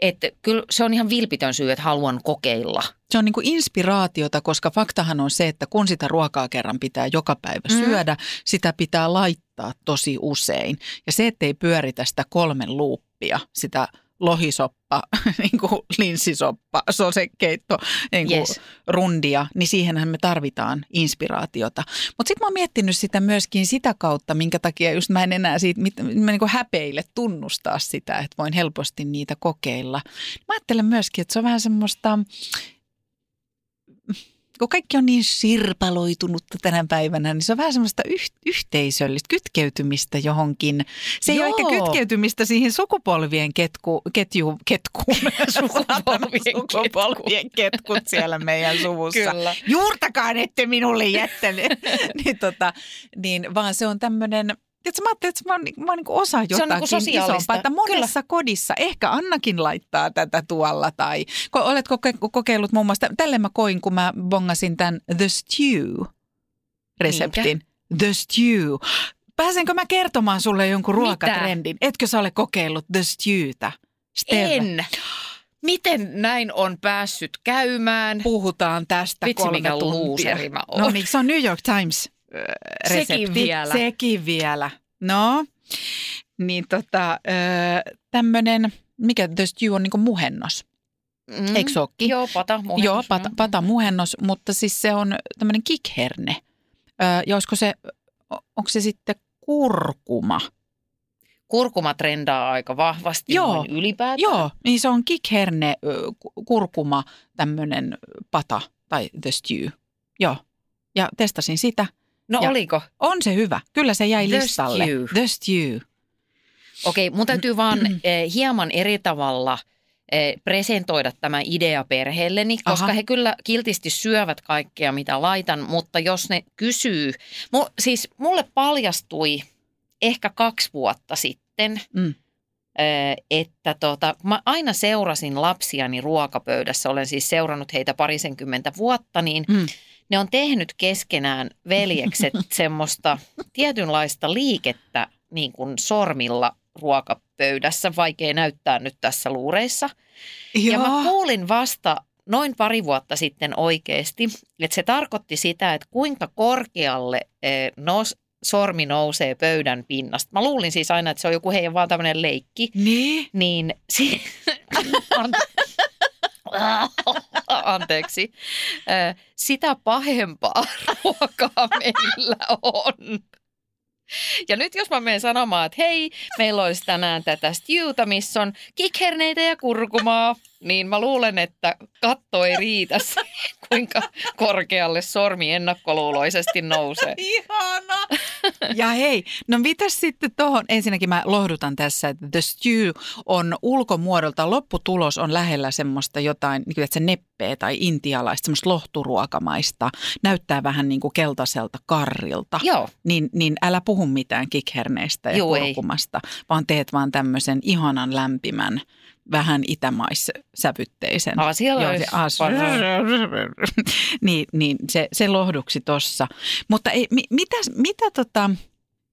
Että kyllä se on ihan vilpitön syy, että haluan kokeilla. Se on niin kuin inspiraatiota, koska faktahan on se, että kun sitä ruokaa kerran pitää joka päivä Mm. syödä, sitä pitää laittaa tosi usein. Ja se, ettei pyöritä sitä kolmen luuppia, sitä lohisoppa, niin kuin linssisoppa, sosekeitto, niin kuin Yes. rundia, niin siihenhän me tarvitaan inspiraatiota. Mutta sitten mä oon miettinyt sitä myöskin sitä kautta, minkä takia just mä en enää siitä, mit- mä niin kuin häpeille tunnustaa sitä, että voin helposti niitä kokeilla. Mä ajattelen myöskin, että se on vähän semmoista, kun kaikki on niin sirpaloitunutta tänä päivänä, niin se on vähän semmoista yh- yhteisöllistä kytkeytymistä johonkin. Se ei ole Joo. ehkä kytkeytymistä siihen sukupolvien ketku, ketju, ketkuun. Sukupolvien sukupolvien ketkut siellä meidän suvussa. Kyllä. Juurtakaan ette minulle jättänyt. niin, tota, niin, vaan se on tämmöinen Tiedätkö, mä ajattelin, että mä oon, mä oon niin osa niinku jotakin sosiaalista. isompaa, että monessa kodissa, ehkä Annakin laittaa tätä tuolla tai ko- oletko koke- kokeillut muun muassa, tälle mä koin, kun mä bongasin tämän The Stew-reseptin. The Stew. Pääsenkö mä kertomaan sulle jonkun Mitä? ruokatrendin? Etkö sä ole kokeillut The Stewtä? En. Miten näin on päässyt käymään? Puhutaan tästä Vitsi, kolme mikä tuntia. mä oon. No niin, se on New York Times äh, Sekin resepti. vielä. Sekin vielä. No, niin tota, tämmönen, mikä The Stew on niinku muhennos. Mm. Eikö se ookin? Joo, pata muhennos. Joo, pata, pata muhennos, mutta siis se on tämmöinen kikherne. Öö, ja olisiko se, onko se sitten kurkuma? Kurkuma trendaa aika vahvasti Joo. ylipäätään. Joo, niin se on kikherne, kurkuma, tämmöinen pata tai the stew. Joo, ja testasin sitä. No Ja- oliko? On se hyvä. Kyllä se jäi The listalle. stew. The stew. Okei, mun täytyy vaan eh, hieman eri tavalla eh, presentoida tämä idea perheelleni, koska Aha. he kyllä kiltisti syövät kaikkea, mitä laitan, mutta jos ne kysyy, mu, siis mulle paljastui ehkä kaksi vuotta sitten, Mm. eh, että tota, mä aina seurasin lapsiani ruokapöydässä, olen siis seurannut heitä parisenkymmentä vuotta, niin Mm. Ne on tehnyt keskenään veljekset semmoista tietynlaista liikettä niin kuin sormilla ruokapöydässä, vaikea näyttää nyt tässä luureissa. Ja mä kuulin vasta noin pari vuotta sitten oikeasti, että se tarkoitti sitä, että kuinka korkealle eh, nos, sormi nousee pöydän pinnasta. Mä luulin siis aina, että se on joku heidän vaan tämmöinen leikki, Niin? niin si- anteeksi, sitä pahempaa ruokaa meillä on. Ja nyt jos mä menen sanomaan, että hei, meillä olisi tänään tätä stewta, missä on kikherneitä ja kurkumaa, niin mä luulen, että katto ei riitä kuinka korkealle sormi ennakkoluuloisesti nousee. Ihana. Ja hei, no mitäs sitten tuohon, ensinnäkin mä lohdutan tässä, että The Stew on ulkomuodolta, lopputulos on lähellä semmoista jotain, niin kuin että se neppeä tai intialaista, semmoista lohturuokamaista, näyttää vähän niin kuin keltaiselta karrilta. Joo, Niin, niin älä puhu mitään kikherneistä ja ei. kurkumasta, vaan teet vaan tämmöisen ihanan lämpimän, vähän itämaissävytteisen. Joo, se as- niin, niin se, se lohduksi tossa. Mutta ei, mi, mitä, mitä tota,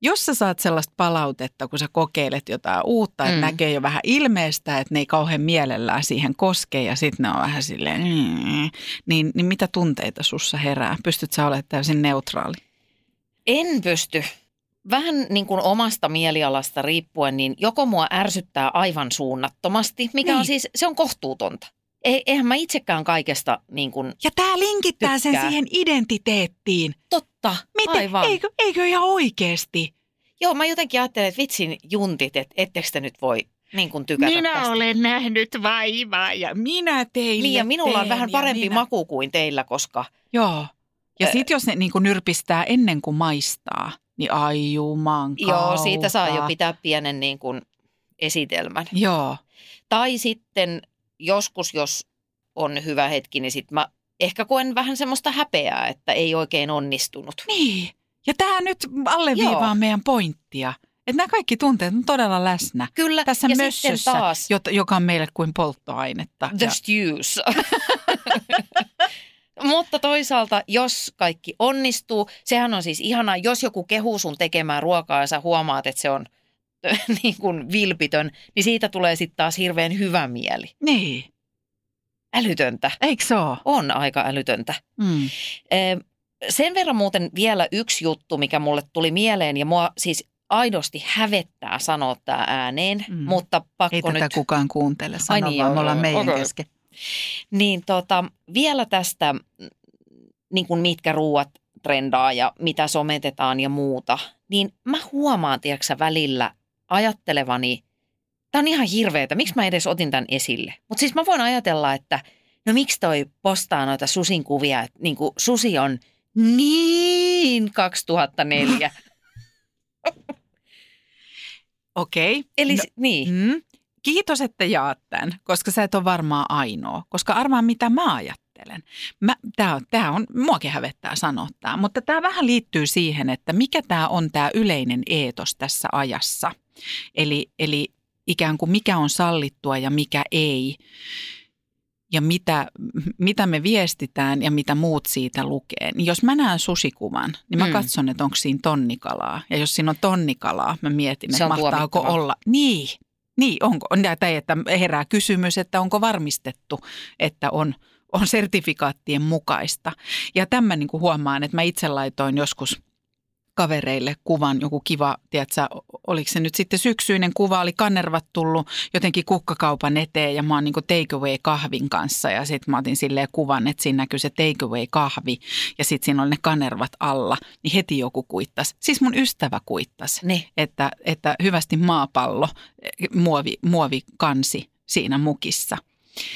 jos sä saat sellaista palautetta, kun sä kokeilet jotain uutta, että Mm. näkee jo vähän ilmeistä, että ne ei kauhean mielellään siihen koske ja sitten ne on vähän silleen, mm, niin, niin mitä tunteita sussa herää? Pystyt sä olemaan täysin neutraali? En pysty. Vähän niin kuin omasta mielialasta riippuen, niin joko mua ärsyttää aivan suunnattomasti, mikä Niin. on siis, se on kohtuutonta. Ei, eihän mä itsekään kaikesta niin kuin, Ja tämä linkittää sen Tykkää. siihen identiteettiin. totta, Miten? aivan. Eikö, eikö ihan oikeasti? Joo, mä jotenkin ajattelen, että vitsin juntit, että ettekö te nyt voi niin kuin tykätä tästä. olen nähnyt vaivaa ja minä teille Niin, ja minulla on teen vähän ja parempi minä... maku kuin teillä, koska Joo. Ja sitten jos ne niin kuin nyrpistää ennen kuin maistaa, niin ai juman joo, siitä saa jo kautta. pitää pienen niin kuin esitelmän. Joo. Tai sitten joskus, jos on hyvä hetki, niin sitten mä ehkä koen vähän semmoista häpeää, että ei oikein onnistunut. Niin. Ja tämä nyt alleviivaa Joo. meidän pointtia, Että nämä kaikki tunteet on todella läsnä. Kyllä, Tässä ja mössössä, taas jota- joka on meille kuin polttoainetta. the Ja- stews. Mutta toisaalta, jos kaikki onnistuu, sehän on siis ihanaa, jos joku kehuu sun tekemään ruokaa ja sä huomaat, että se on niin kuin vilpitön, niin siitä tulee sitten taas hirveän hyvä mieli. Niin, Älytöntä. eikö se ole? On aika älytöntä. Mm. Sen verran muuten vielä yksi juttu, mikä mulle tuli mieleen ja mua siis aidosti hävettää sanoa tämä ääneen, Mm. mutta pakko Ei tätä nyt. kukaan kuuntele, sano Ai niin, vaan joo, me ollaan meidän okei. kesken. Niin tota, vielä tästä, niin kuin mitkä ruuat trendaa ja mitä sometetaan ja muuta, niin mä huomaan, tiedätkö välillä ajattelevani, tämä on ihan hirveetä, miksi mä edes otin tämän esille. Mutta siis mä voin ajatella, että no miksi toi postaa noita susin kuvia, että niin kuin susi on niin 2004. Okei. Eli No, no, niin, mm. Kiitos, että jaat tämän, koska sä et ole varmaan ainoa. Koska arvaan, mitä mä ajattelen. Mä, tää on, tää on, muakin hävettää sanoa tämä, mutta tämä vähän liittyy siihen, että mikä tämä on tämä yleinen eetos tässä ajassa. Eli, eli ikään kuin mikä on sallittua ja mikä ei. Ja mitä, mitä me viestitään ja mitä muut siitä lukee. Niin jos mä näen susikuvan, niin mä Mm. katson, että onko siinä tonnikalaa. Ja jos siinä on tonnikalaa, mä mietin, että mahtaako olla. Niin, niin onko, tai että herää kysymys, että onko varmistettu, että on, on sertifikaattien mukaista. Ja tämän niin kuin huomaan, että mä itse laitoin joskus kavereille kuvan, joku kiva, tiedätkö, oliko se nyt sitten syksyinen kuva, oli kannervat tullut jotenkin kukkakaupan eteen ja mä oon niin takeaway kahvin kanssa ja sitten mä otin silleen kuvan, että siinä näkyy se takeaway kahvi ja sitten siinä oli ne kanervat alla, niin heti joku kuittas. Siis mun ystävä kuittas, niin. että, että hyvästi maapallo, muovi, muovikansi siinä mukissa.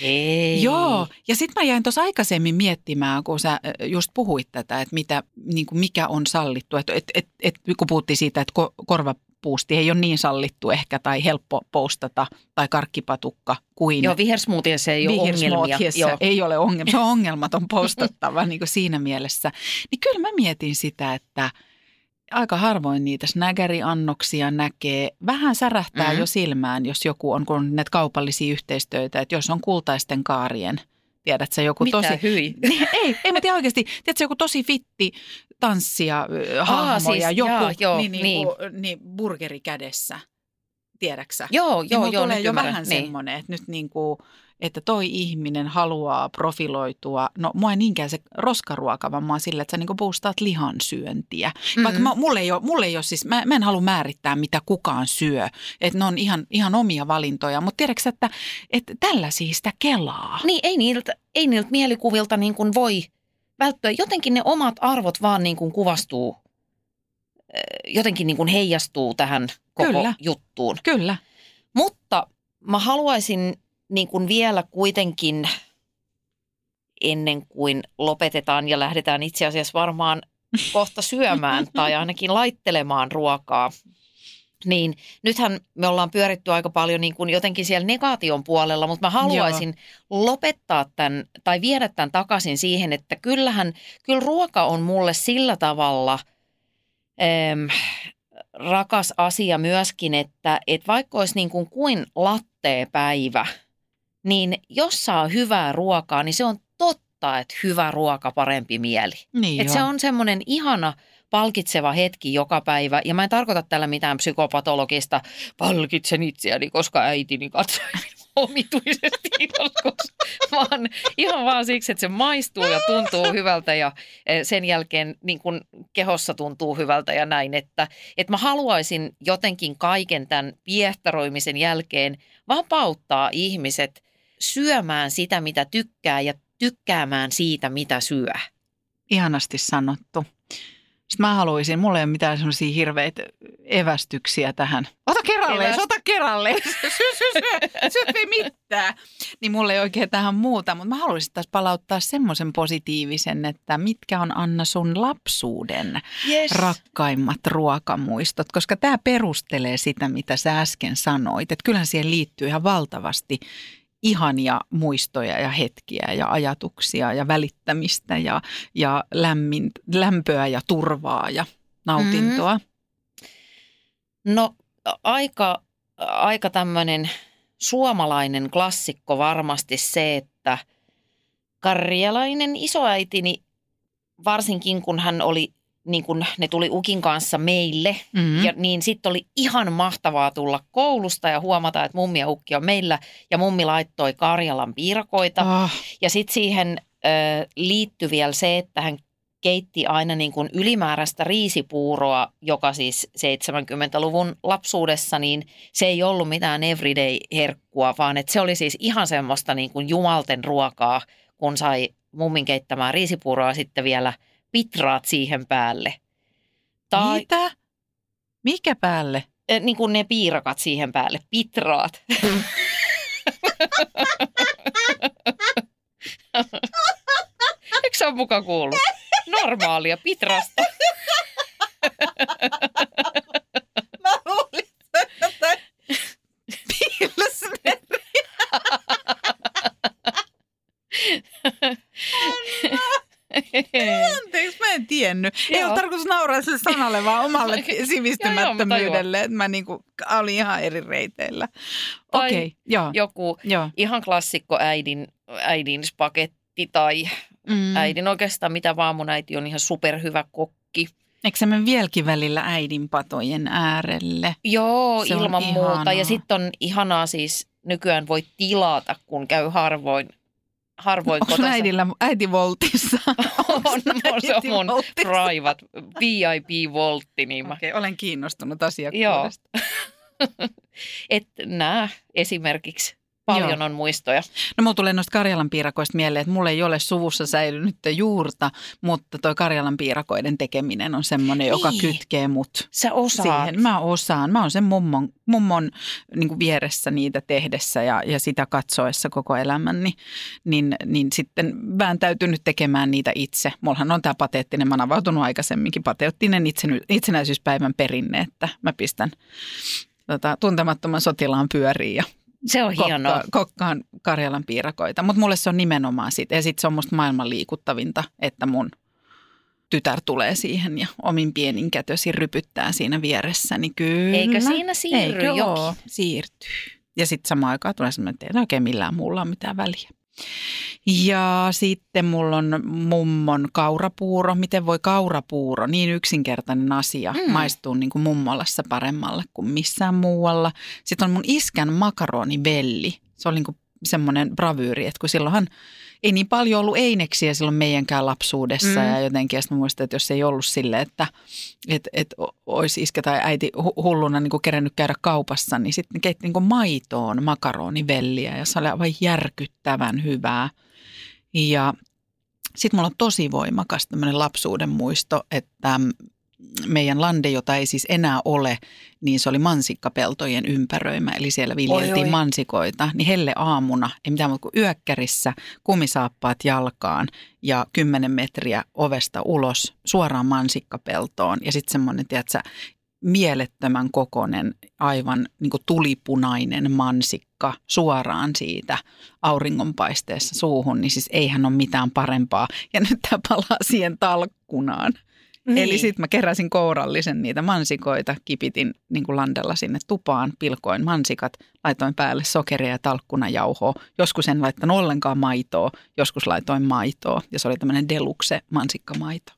Ei. Joo, ja sitten mä jäin tuossa aikaisemmin miettimään, kun sä just puhuit tätä, että mitä, niin kuin mikä on sallittu. Että et, et, et, kun puhuttiin siitä, että ko, korvapuusti ei ole niin sallittu ehkä tai helppo postata tai karkkipatukka kuin Joo, vihersmoothiessa ei ole ongelmia. Joo. ei ole ongelma. Se on ongelmaton postattava niin kuin siinä mielessä. Niin kyllä mä mietin sitä, että aika harvoin niitä snägäriannoksia näkee. Vähän särähtää Mhm. mm-hmm. jo silmään, jos joku on, kun on näitä kaupallisia yhteistöitä, että jos on kultaisten kaarien, tiedät sä joku Mitä tosi... hyi? Niin, ei, ei mä tiedä oikeasti. Tiedätkö, joku tosi fitti tanssia ö, Aa, siis, ja joku jaa, joo, niin, niin, niin. Kuin, niin, burgeri kädessä. Tiedäksä? Joo, Niin joo, mulla joo, tulee jo ymmärrän. vähän niin. semmoinen, että nyt niin kuin, että toi ihminen haluaa profiloitua. No mua ei niinkään se roskaruoka, vaan mä oon sillä, että sä niin boostaat lihansyöntiä. Mm-hmm. Vaikka mä, mulle, ei ole, mulle ei ole siis, mä, mä en halua määrittää, mitä kukaan syö. Että ne on ihan, ihan omia valintoja. Mutta tiedätkö että, että tällaisia sitä kelaa? Niin, ei niiltä, ei niiltä mielikuvilta niin kuin voi välttyä. Jotenkin ne omat arvot vaan niin kuin kuvastuu, eh, jotenkin niin kuin heijastuu tähän koko Kyllä. juttuun. Kyllä. Mutta mä haluaisin niin kuin vielä kuitenkin ennen kuin lopetetaan ja lähdetään itse asiassa varmaan kohta syömään tai ainakin laittelemaan ruokaa, niin nythän me ollaan pyöritty aika paljon niin kuin jotenkin siellä negaation puolella, mutta mä haluaisin Joo. lopettaa tämän tai viedä tämän takaisin siihen, että kyllähän, kyllä ruoka on mulle sillä tavalla äm, rakas asia myöskin, että et vaikka olisi niin kuin, kuin lattee päivä, niin jos saa hyvää ruokaa, niin se on totta, että hyvä ruoka parempi mieli. Niin Et se on semmoinen ihana palkitseva hetki joka päivä. Ja mä en tarkoita tällä mitään psykopatologista, palkitsen itseäni, koska äitini katsoi omituisesti joskus, vaan ihan vaan siksi, että se maistuu ja tuntuu hyvältä ja eh, sen jälkeen niin kun kehossa tuntuu hyvältä ja näin. Että, että mä haluaisin jotenkin kaiken tämän piehtaroimisen jälkeen vapauttaa ihmiset syömään sitä, mitä tykkää ja tykkäämään siitä, mitä syö. Ihanasti sanottu. Sitten mä haluaisin, mulla ei ole mitään semmoisia hirveitä evästyksiä tähän. Ota kerralle, Eväst- ota kerralle. Syö, syö, syö, syö, mitään. Niin mulla ei oikein tähän muuta, mutta mä haluaisin taas palauttaa semmoisen positiivisen, että mitkä on Anna sun lapsuuden Yes. rakkaimmat ruokamuistot, koska tämä perustelee sitä, mitä sä äsken sanoit. Että kyllähän siihen liittyy ihan valtavasti ihania muistoja ja hetkiä ja ajatuksia ja välittämistä ja, ja lämmin, lämpöä ja turvaa ja nautintoa. No aika, aika tämmöinen suomalainen klassikko varmasti se, että karjalainen isoäitini, varsinkin kun hän oli, niin kun ne tuli Ukin kanssa meille, Mm. ja niin sitten oli ihan mahtavaa tulla koulusta ja huomata, että mummi ja ukki on meillä, ja mummi laittoi Karjalan piirakoita. Oh, Ja sitten siihen ö, liittyi vielä se, että hän keitti aina niin kuin ylimääräistä riisipuuroa, joka siis 70-luvun lapsuudessa, niin se ei ollut mitään everyday-herkkua, vaan että se oli siis ihan semmoista niin kuin jumalten ruokaa, kun sai mummin keittämään riisipuuroa sitten vielä pitraat siihen päälle. Tai mitä? Mikä päälle? eh, niin kuin ne piirakat siihen päälle, pitraat. Eikö se ole muka kuullut? Normaalia pitrasta. Mä luulin, että. Anteeksi, mä en tiennyt. Ei Joo. ole tarkoitus nauraa sille sanalle, vaan omalle Joo, joo, mä sivistymättömyydelle. Että mä niinku, olin ihan eri reiteillä. Okei, okay, joo. Joku joo. ihan klassikko äidin, äidin spagetti tai Mm. äidin oikeastaan mitä vaan mun äiti on ihan superhyvä kokki. Eikö se mene vieläkin välillä äidin patojen äärelle? Joo, Se ilman muuta. ihanaa. Ja sitten on ihanaa siis nykyään voi tilata, kun käy harvoin, harvoin Onko kotona. äidillä äiti voltissa? on, on, se on mun voltissa? private VIP-voltti. Niin mä, Okei, olen kiinnostunut asiakkuudesta. et nää esimerkiksi paljon Joo. on muistoja. No mulla tulee noista Karjalan piirakoista mieleen, että mulla ei ole suvussa säilynyt juurta, mutta toi Karjalan piirakoiden tekeminen on semmoinen, joka Niin. kytkee mut Sä osaat. siihen. Mä osaan. Mä oon sen mummon, mummon niin vieressä niitä tehdessä ja, ja sitä katsoessa koko elämäni. Niin, niin sitten vääntäytynyt tekemään niitä itse. Mullahan on tämä pateettinen, mä oon avautunut aikaisemminkin, pateettinen itsen, itsenäisyyspäivän perinne, että mä pistän tota, tuntemattoman sotilaan pyöriin ja Se on hienoa. kokka, kokkaan Karjalan piirakoita. Mutta mulle se on nimenomaan siitä. Ja sitten se on musta maailman liikuttavinta, että mun tytär tulee siihen ja omin pienin kätösi rypyttää siinä vieressä. Niin kyllä. Eikö siinä siirry Eikö jokin? Siirtyy. Ja sitten samaan aikaan tulee semmoinen, että ei oikein millään muulla ole mitään väliä. Ja sitten mulla on mummon kaurapuuro. Miten voi kaurapuuro, niin yksinkertainen asia, Mm. maistuu niin kuin mummolassa paremmalle kuin missään muualla. Sitten on mun iskän makaronivelli. Se oli niin kuin semmoinen bravyyri, että kun silloinhan ei niin paljon ollut eineksiä silloin meidänkään lapsuudessa. Mm. Ja jotenkin ja sitten muistan, että jos ei ollut silleen, että et, et olisi iskä tai äiti hu- hulluna niin kerennyt käydä kaupassa, niin sitten keitti niin maitoon makaronivelliä ja se oli aivan järkyttävän hyvää. Ja sitten mulla on tosi voimakas tämmöinen lapsuuden muisto, että meidän lande, jota ei siis enää ole, niin se oli mansikkapeltojen ympäröimä, eli siellä viljeltiin Oi, oi. mansikoita. Niin helle aamuna, ei mitään muuta kuin yökkärissä, kumisaappaat jalkaan ja 10 metriä ovesta ulos suoraan mansikkapeltoon. Ja sitten semmoinen, tiedätkö, mielettömän kokonen, aivan niin tulipunainen mansikka suoraan siitä auringonpaisteessa suuhun, niin siis eihän ole mitään parempaa. Ja nyt tämä palaa siihen talkkunaan. Niin. Eli sitten mä keräsin kourallisen niitä mansikoita, kipitin niin kuin landella sinne tupaan, pilkoin mansikat, laitoin päälle sokeria ja talkkunajauhoa. Joskus en laittanut ollenkaan maitoa, joskus laitoin maitoa ja se oli tämmöinen deluxe mansikkamaito.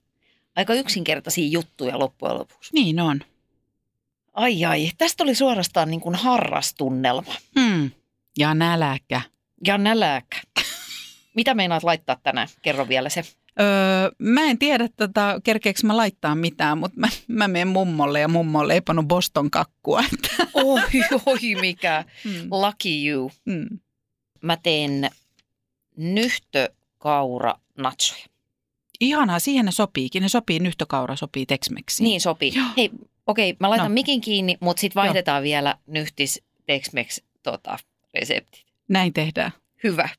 Aika yksinkertaisia juttuja loppujen lopuksi. Niin on. Ai ai, tästä oli suorastaan niin kuin harrastunnelma. Hmm. Ja näläkä. Ja nälääkä. Mitä meinaat laittaa tänään? Kerro vielä se. Öö, mä en tiedä, tota, kerkeekö mä laittaa mitään, mutta mä, mä menen mummolle ja mummo on leipannut Boston kakkua. Oi, oi mikä. mm. Lucky you. Mm. Mä teen nyhtökaura natsoja. Ihanaa, siihen ne sopiikin. Ne sopii, nyhtökaura sopii Tex-Mexiin. Niin sopii. Joo. Hei, okei, mä laitan No. mikin kiinni, mutta sitten vaihdetaan vielä nyhtis Tex-Mex tota, reseptit. Näin tehdään. Hyvä.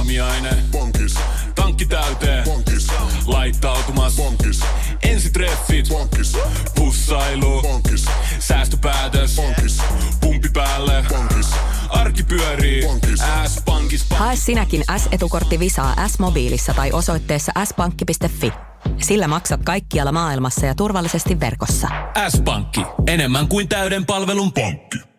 Aamiainen. Bonkis, Tankki täyteen. bonkis, Laittautumas. bonkis, Ensitreffit. bonkis, Pussailu. bonkis, Säästöpäätös. bonkis, Pumpi päälle. bonkis, Arki pyörii. Bonkis. S-pankis. Hae sinäkin S-etukortti Visaa S-mobiilissa tai osoitteessa s-pankki.fi. Sillä maksat kaikkialla maailmassa ja turvallisesti verkossa. S-pankki, enemmän kuin täyden palvelun pankki.